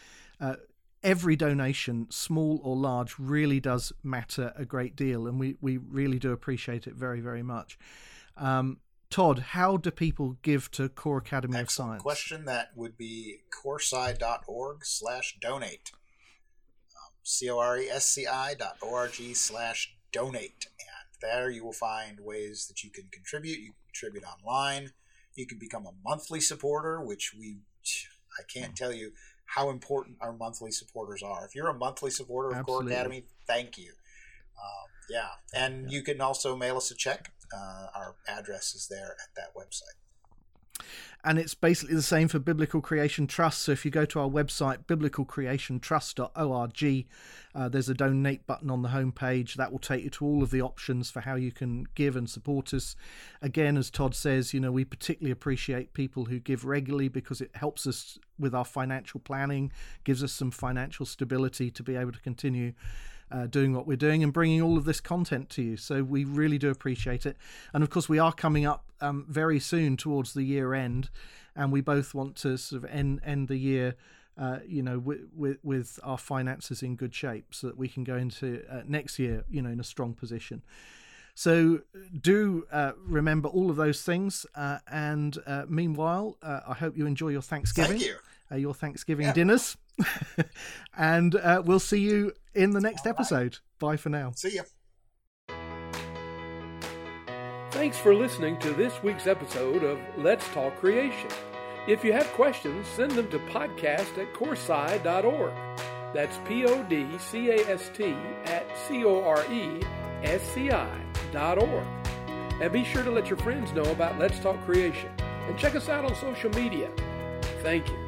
uh, every donation, small or large, really does matter a great deal. And we, we really do appreciate it very, very much. Um, Todd, how do people give to Core Academy of Science? question that would be coresci.org slash donate um, c-o-r-e-s-c-i dot o-r-g slash donate and there you will find ways that you can contribute. You can contribute online. You can become a monthly supporter which we i can't tell you how important our monthly supporters are. If you're a monthly supporter of Absolutely. core academy thank you. Um, yeah. And you can also mail us a check. Uh, our address is there at that website and it's basically the same for Biblical Creation Trust. So if you go to our website, biblicalcreationtrust.org, uh, there's a donate button on the homepage that will take you to all of the options for how you can give and support us. Again, as Todd says, you know, we particularly appreciate people who give regularly because it helps us with our financial planning, gives us some financial stability to be able to continue uh, doing what we're doing and bringing all of this content to you. So we really do appreciate it. And of course, we are coming up um, very soon towards the year end, and we both want to sort of end end the year. Uh, you know, with, with with our finances in good shape, so that we can go into uh, next year, you know, in a strong position. So do uh, remember all of those things. Uh, and uh, meanwhile, uh, I hope you enjoy your Thanksgiving thank you uh, your Thanksgiving Yeah. dinners. and uh, we'll see you in the next All right. episode. Bye for now. see ya Thanks for listening to this week's episode of Let's Talk Creation. If you have questions, send them to podcast at coresci.org. That's P O D C A S T at C O R E S C I dot org. And be sure to let your friends know about Let's Talk Creation. And check us out on social media. Thank you.